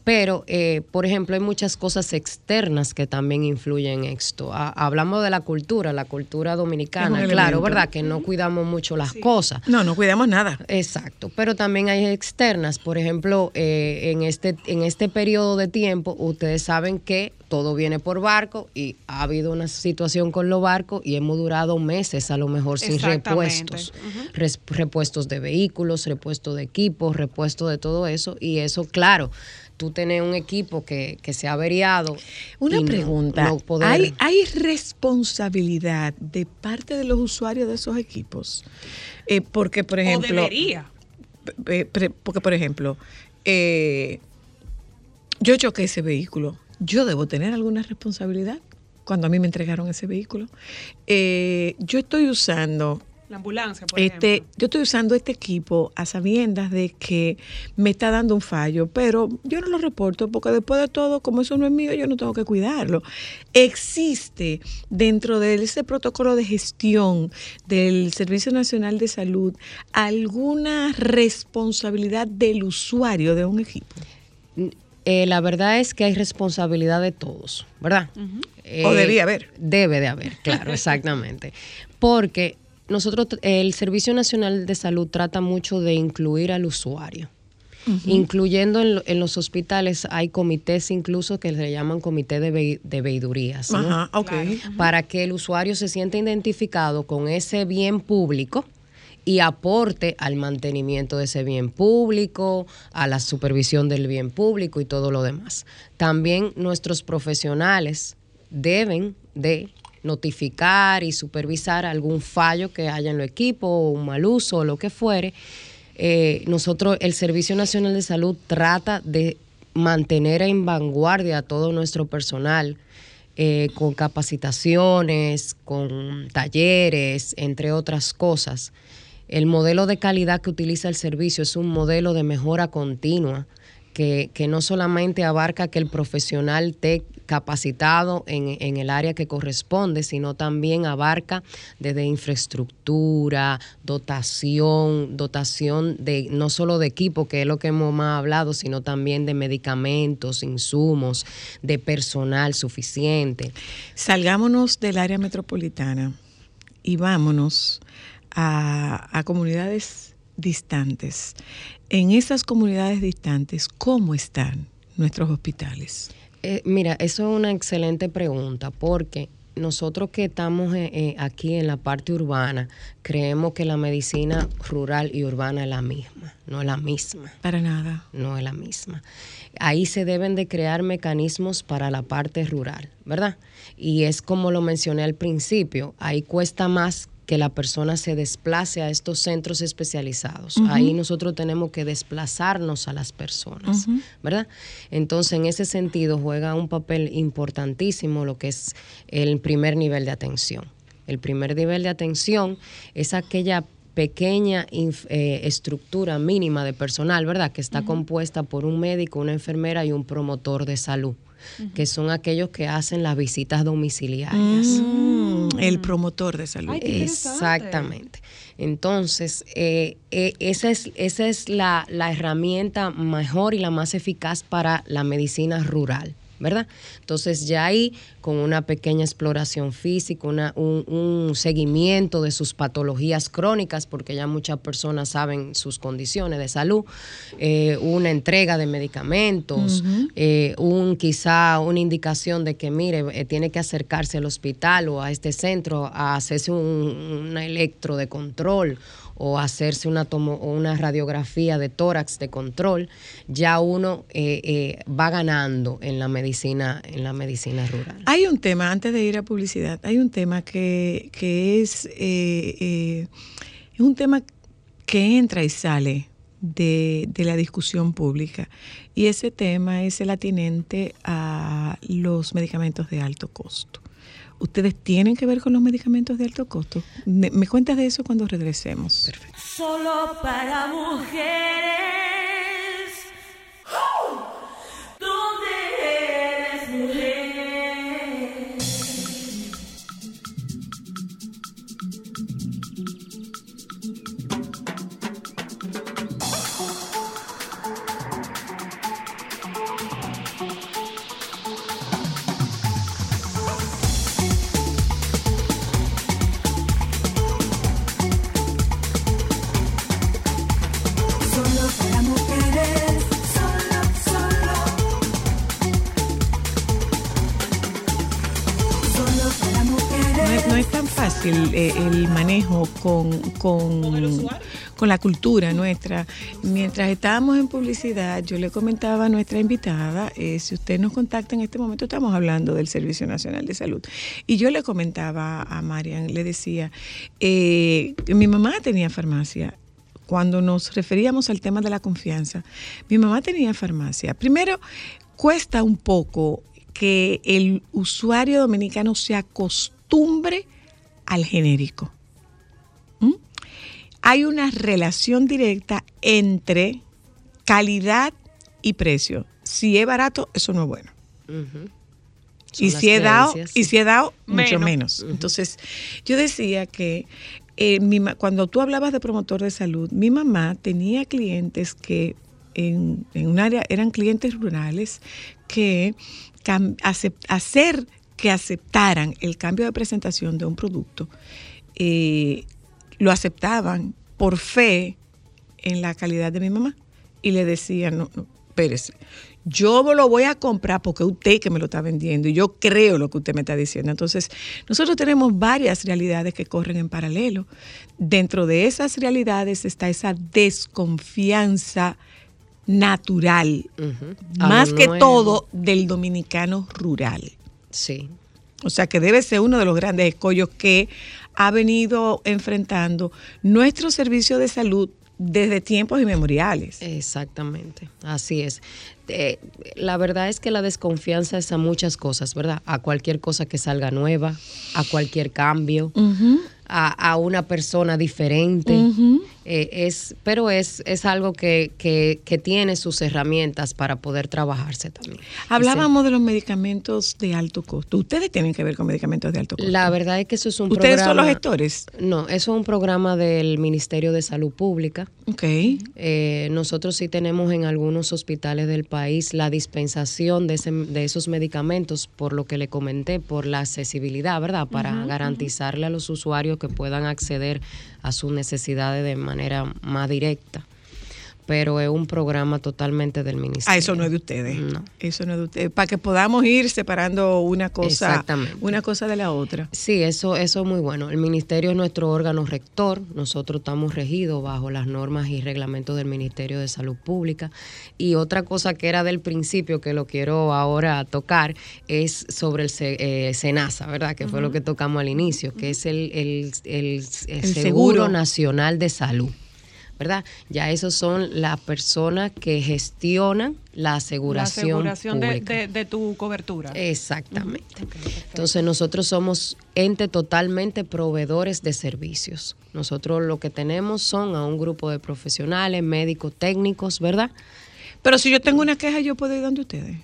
Pero, eh, por ejemplo, hay muchas cosas externas que también influyen en esto. Ha- hablamos de la cultura, la cultura dominicana, claro, elemento. ¿verdad? Que no cuidamos mucho las cosas. No, no cuidamos nada. Exacto, pero también hay externas. Por ejemplo, eh, en, este, en este periodo de tiempo, ustedes saben que todo viene por barco y ha habido una situación con los barcos y hemos durado meses a lo mejor sin repuestos. Repuestos de vehículos, repuestos de equipos, repuestos de todo eso. Y eso, claro, tú tenés un equipo que, que se ha averiado. Una y pregunta. no poder- ¿Hay, ¿Hay responsabilidad de parte de los usuarios de esos equipos? Eh, porque, por o ejemplo... debería. eh, pre- porque, por ejemplo, eh, Yo choqué ese vehículo. Yo debo tener alguna responsabilidad cuando a mí me entregaron ese vehículo. Eh, yo estoy usando La ambulancia, por este, ejemplo. yo estoy usando este equipo a sabiendas de que me está dando un fallo, pero yo no lo reporto porque después de todo, como eso no es mío, yo no tengo que cuidarlo. Existe dentro de ese protocolo de gestión del Servicio Nacional de Salud alguna responsabilidad del usuario de un equipo. Eh, la verdad es que hay responsabilidad de todos, ¿verdad? Eh, O debía haber. Debe de haber, claro, exactamente. Porque nosotros, el Servicio Nacional de Salud trata mucho de incluir al usuario. Incluyendo en, lo- en los hospitales hay comités incluso que se llaman comité de, ve- de veidurías, ¿no? Ajá, ok. para que el usuario se sienta identificado con ese bien público y aporte al mantenimiento de ese bien público, a la supervisión del bien público y todo lo demás. También nuestros profesionales deben de notificar y supervisar algún fallo que haya en el equipo o un mal uso o lo que fuere. Eh, nosotros, el Servicio Nacional de Salud trata de mantener en vanguardia a todo nuestro personal eh, con capacitaciones, con talleres, entre otras cosas. El modelo de calidad que utiliza el servicio es un modelo de mejora continua que, que no solamente abarca que el profesional esté capacitado en, el área que corresponde, sino también abarca desde infraestructura, dotación, dotación de no solo de equipo, que es lo que hemos más hablado, sino también de medicamentos, insumos, de personal suficiente. Salgámonos del área metropolitana y vámonos a, a comunidades distantes. En esas comunidades distantes, ¿cómo están nuestros hospitales? Eh, mira, eso es una excelente pregunta porque nosotros que estamos eh, eh, aquí en la parte urbana creemos que la medicina rural y urbana es la misma, no es la misma. Para nada. No es la misma. Ahí se deben de crear mecanismos para la parte rural, ¿verdad? Y es como lo mencioné al principio, ahí cuesta más que la persona se desplace a estos centros especializados. Ahí nosotros tenemos que desplazarnos a las personas, ¿verdad? Entonces, en ese sentido, juega un papel importantísimo lo que es el primer nivel de atención. El primer nivel de atención es aquella pequeña eh, estructura mínima de personal, ¿verdad? Que está compuesta por un médico, una enfermera y un promotor de salud, que son aquellos que hacen las visitas domiciliarias. Mm, el promotor de salud. Ay. Exactamente. Entonces, eh, eh, esa es, esa es la, la herramienta mejor y la más eficaz para la medicina rural. ¿Verdad? Entonces ya ahí con una pequeña exploración física, una- un, un seguimiento de sus patologías crónicas, porque ya muchas personas saben sus condiciones de salud, eh, una entrega de medicamentos, eh, un quizá una indicación de que mire eh, tiene que acercarse al hospital o a este centro a hacerse un, electro de control o hacerse una tomo, una radiografía de tórax de control, ya uno eh, eh, va ganando en la medicina en la medicina rural. Hay un tema, antes de ir a publicidad, hay un tema que, que es, eh, eh, es un tema que entra y sale de, de la discusión pública. Y ese tema es el atinente a los medicamentos de alto costo. ¿Ustedes tienen que ver con los medicamentos de alto costo? Me, cuentas de eso cuando regresemos. Perfecto. Solo para mujeres. Eh, el manejo con, con, con la cultura nuestra. Mientras estábamos en publicidad, yo le comentaba a nuestra invitada, eh, si usted nos contacta en este momento, estamos hablando del Servicio Nacional de Salud. Y yo le comentaba a Marian, le decía, eh, mi mamá tenía farmacia cuando nos referíamos al tema de la confianza, mi mamá tenía farmacia. Primero, cuesta un poco que el usuario dominicano se acostumbre al genérico. ¿Mm? Hay una relación directa entre calidad y precio. Si es barato, eso no es bueno. Y si he dado, y si he dado, mucho Menos. menos. Entonces, yo decía que eh, mi cuando tú hablabas de promotor de salud, mi mamá tenía clientes que en, en un área eran clientes rurales que cam- hacer que aceptaran el cambio de presentación de un producto, eh, lo aceptaban por fe en la calidad de mi mamá y le decían, no, no, espérese, yo lo voy a comprar porque usted que me lo está vendiendo y yo creo lo que usted me está diciendo. Entonces, nosotros tenemos varias realidades que corren en paralelo. Dentro de esas realidades está esa desconfianza natural, más que todo del dominicano rural. Sí. O sea que debe ser uno de los grandes escollos que ha venido enfrentando nuestro servicio de salud desde tiempos inmemoriales. Exactamente, así es. Eh, la verdad es que la desconfianza es a muchas cosas, ¿verdad? A cualquier cosa que salga nueva, a cualquier cambio, a, a una persona diferente. Eh, es, pero es, es algo que, que, que tiene sus herramientas para poder trabajarse también. Hablábamos de los medicamentos de alto costo. Ustedes tienen que ver con medicamentos de alto costo. La verdad es que eso es un ¿Ustedes programa. son los gestores? No, eso es un programa del Ministerio de Salud Pública. Ok. Eh, nosotros sí tenemos en algunos hospitales del país la dispensación de, ese- de esos medicamentos, por lo que le comenté, por la accesibilidad, ¿verdad? Para garantizarle a los usuarios que puedan acceder a sus necesidades de manera más directa. Pero es un programa totalmente del ministerio. Ah, eso no es de ustedes. No. Eso no es de ustedes. Para que podamos ir separando una cosa, una cosa de la otra. Sí, eso, eso es muy bueno. El ministerio es nuestro órgano rector. Nosotros estamos regidos bajo las normas y reglamentos del Ministerio de Salud Pública. Y otra cosa que era del principio, que lo quiero ahora tocar, es sobre el eh, SENASA, ¿verdad? Que fue lo que tocamos al inicio, que es el, el- el- el seguro. Nacional de Salud. ¿Verdad? Ya esos son las personas que gestionan la La aseguración, aseguración de, pública. de- de tu cobertura. Exactamente. Entonces nosotros somos ente totalmente proveedores de servicios. Nosotros lo que tenemos son a un grupo de profesionales, médicos, técnicos, ¿verdad? Pero si yo tengo una queja, yo puedo ir donde ustedes.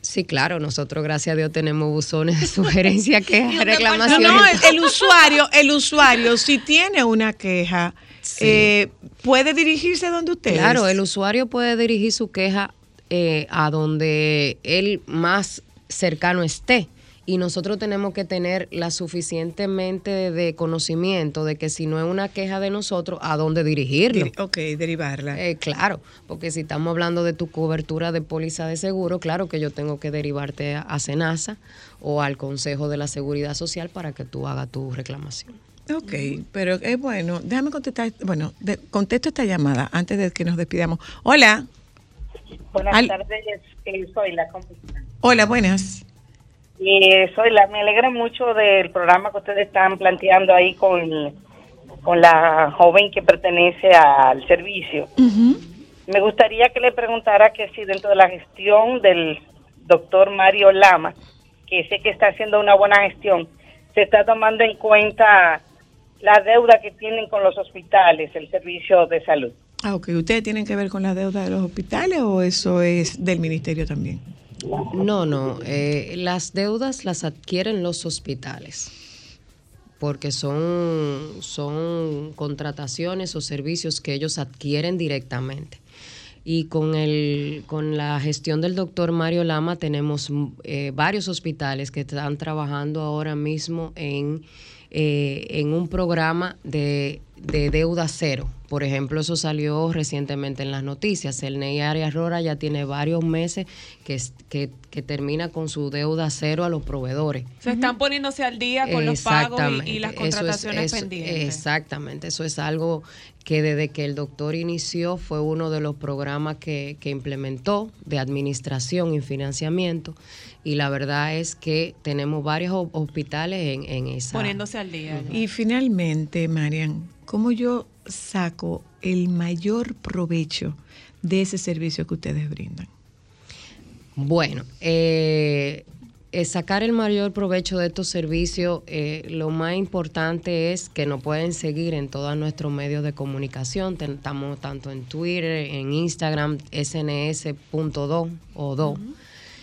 Sí, claro, nosotros gracias a Dios tenemos buzones de sugerencia, quejas, reclamaciones. no, el, el usuario, el usuario, si tiene una queja, Sí. eh, puede dirigirse donde ustedes. Claro, el usuario puede dirigir su queja eh, a donde él más cercano esté. Y nosotros tenemos que tener la suficientemente de conocimiento de que si no es una queja de nosotros, ¿a dónde dirigirlo? Diri- Ok, derivarla. Eh, claro, porque si estamos hablando de tu cobertura de póliza de seguro, claro que yo tengo que derivarte a, a Senasa o al Consejo de la Seguridad Social para que tú hagas tu reclamación. Ok, pero es bueno. Déjame contestar, bueno, de- contesto esta llamada antes de que nos despidamos. Hola, Buenas Al- tardes, eh, soy la ¿cómo están? hola, buenas. Eh, soy la, me alegra mucho del programa que ustedes están planteando ahí con, con la joven que pertenece al servicio. Me gustaría que le preguntara que si dentro de la gestión del doctor Mario Lama, que sé que está haciendo una buena gestión, se está tomando en cuenta la deuda que tienen con los hospitales, el servicio de salud. Ah, ok. ¿Ustedes tienen que ver con la deuda de los hospitales o eso es del ministerio también? No, no, eh, las deudas las adquieren los hospitales porque son, son contrataciones o servicios que ellos adquieren directamente. Y con, el, con la gestión del doctor Mario Lama tenemos eh, varios hospitales que están trabajando ahora mismo en, eh, en un programa de, de deuda cero. Por ejemplo, eso salió recientemente en las noticias. El Ney Arias Rora ya tiene varios meses que, es- que, que termina con su deuda cero a los proveedores. Se están poniéndose al día con los pagos y, y las Eso es- contrataciones eso- pendientes. Exactamente, eso es algo que desde que el doctor inició fue uno de los programas que, que implementó de administración y financiamiento y la verdad es que tenemos varios ho- hospitales en, en esa... Poniéndose al día. Y finalmente, Marian, ¿cómo yo saco el mayor provecho de ese servicio que ustedes brindan? Bueno, eh, eh, sacar el mayor provecho de estos servicios, eh, lo más importante es que nos pueden seguir en todos nuestros medios de comunicación. Estamos tanto en Twitter, en Instagram, sns.do o do.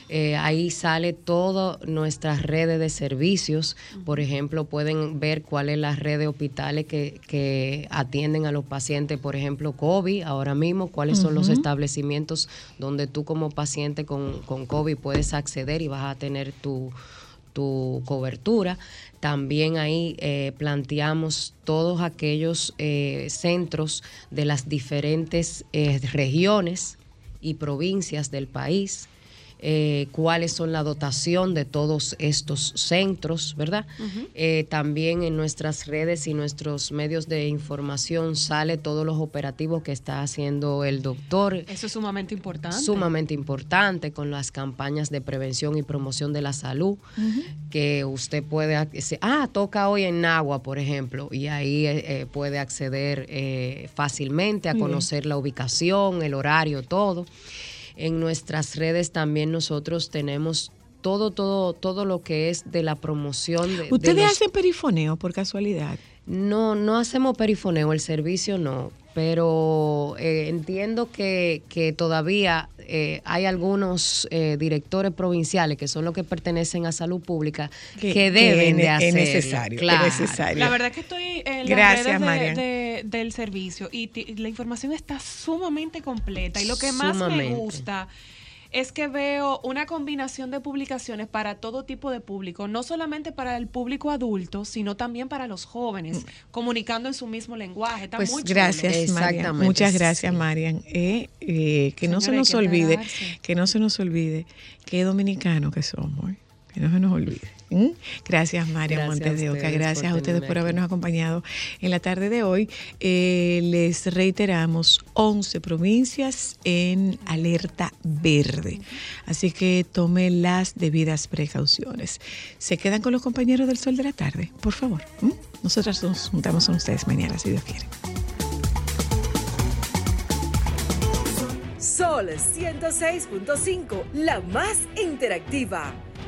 Eh, ahí sale todas nuestras redes de servicios. Por ejemplo, pueden ver cuál es la red de hospitales que, que atienden a los pacientes, por ejemplo, COVID ahora mismo, cuáles son los establecimientos donde tú como paciente con, con COVID puedes acceder y vas a tener tu, tu cobertura. También ahí eh, planteamos todos aquellos eh, centros de las diferentes eh, regiones y provincias del país. Eh, cuáles son la dotación de todos estos centros, ¿verdad? Eh, también en nuestras redes y nuestros medios de información sale todos los operativos que está haciendo el doctor. Eso es sumamente importante. sumamente importante con las campañas de prevención y promoción de la salud que usted puede ah toca hoy en Nagua por ejemplo y ahí eh, eh, puede acceder eh, fácilmente a conocer la ubicación el horario todo en nuestras redes también nosotros tenemos todo todo todo lo que es de la promoción de, de ¿Ustedes los- hacen perifoneo por casualidad? no, no hacemos perifoneo, el servicio no, pero eh, entiendo que, que todavía eh, hay algunos eh, directores provinciales que son los que pertenecen a salud pública que, Que- que deben de es hacer. necesario, es necesario. La verdad que estoy en las Gracias, redes de- Marian. de- del servicio y la información está sumamente completa y lo que más me gusta es que veo una combinación de publicaciones para todo tipo de público, no solamente para el público adulto, sino también para los jóvenes, comunicando en su mismo lenguaje. Está Pues muy chulo. gracias, Marian. Muchas gracias, Marian. Eh, eh, que no se nos que olvide, que no se nos olvide qué dominicano que somos. eh, Que no se nos olvide. ¿Mm? Gracias, Gracias Montes de Oca. Gracias a ustedes por aquí. habernos acompañado en la tarde de hoy. Eh, les reiteramos 11 provincias en alerta verde. Así que tome las debidas precauciones. Se quedan con los compañeros del Sol de la Tarde, por favor. ¿Mm? Nosotras nos juntamos con ustedes mañana, si Dios quiere. Sol 106.5, la más interactiva.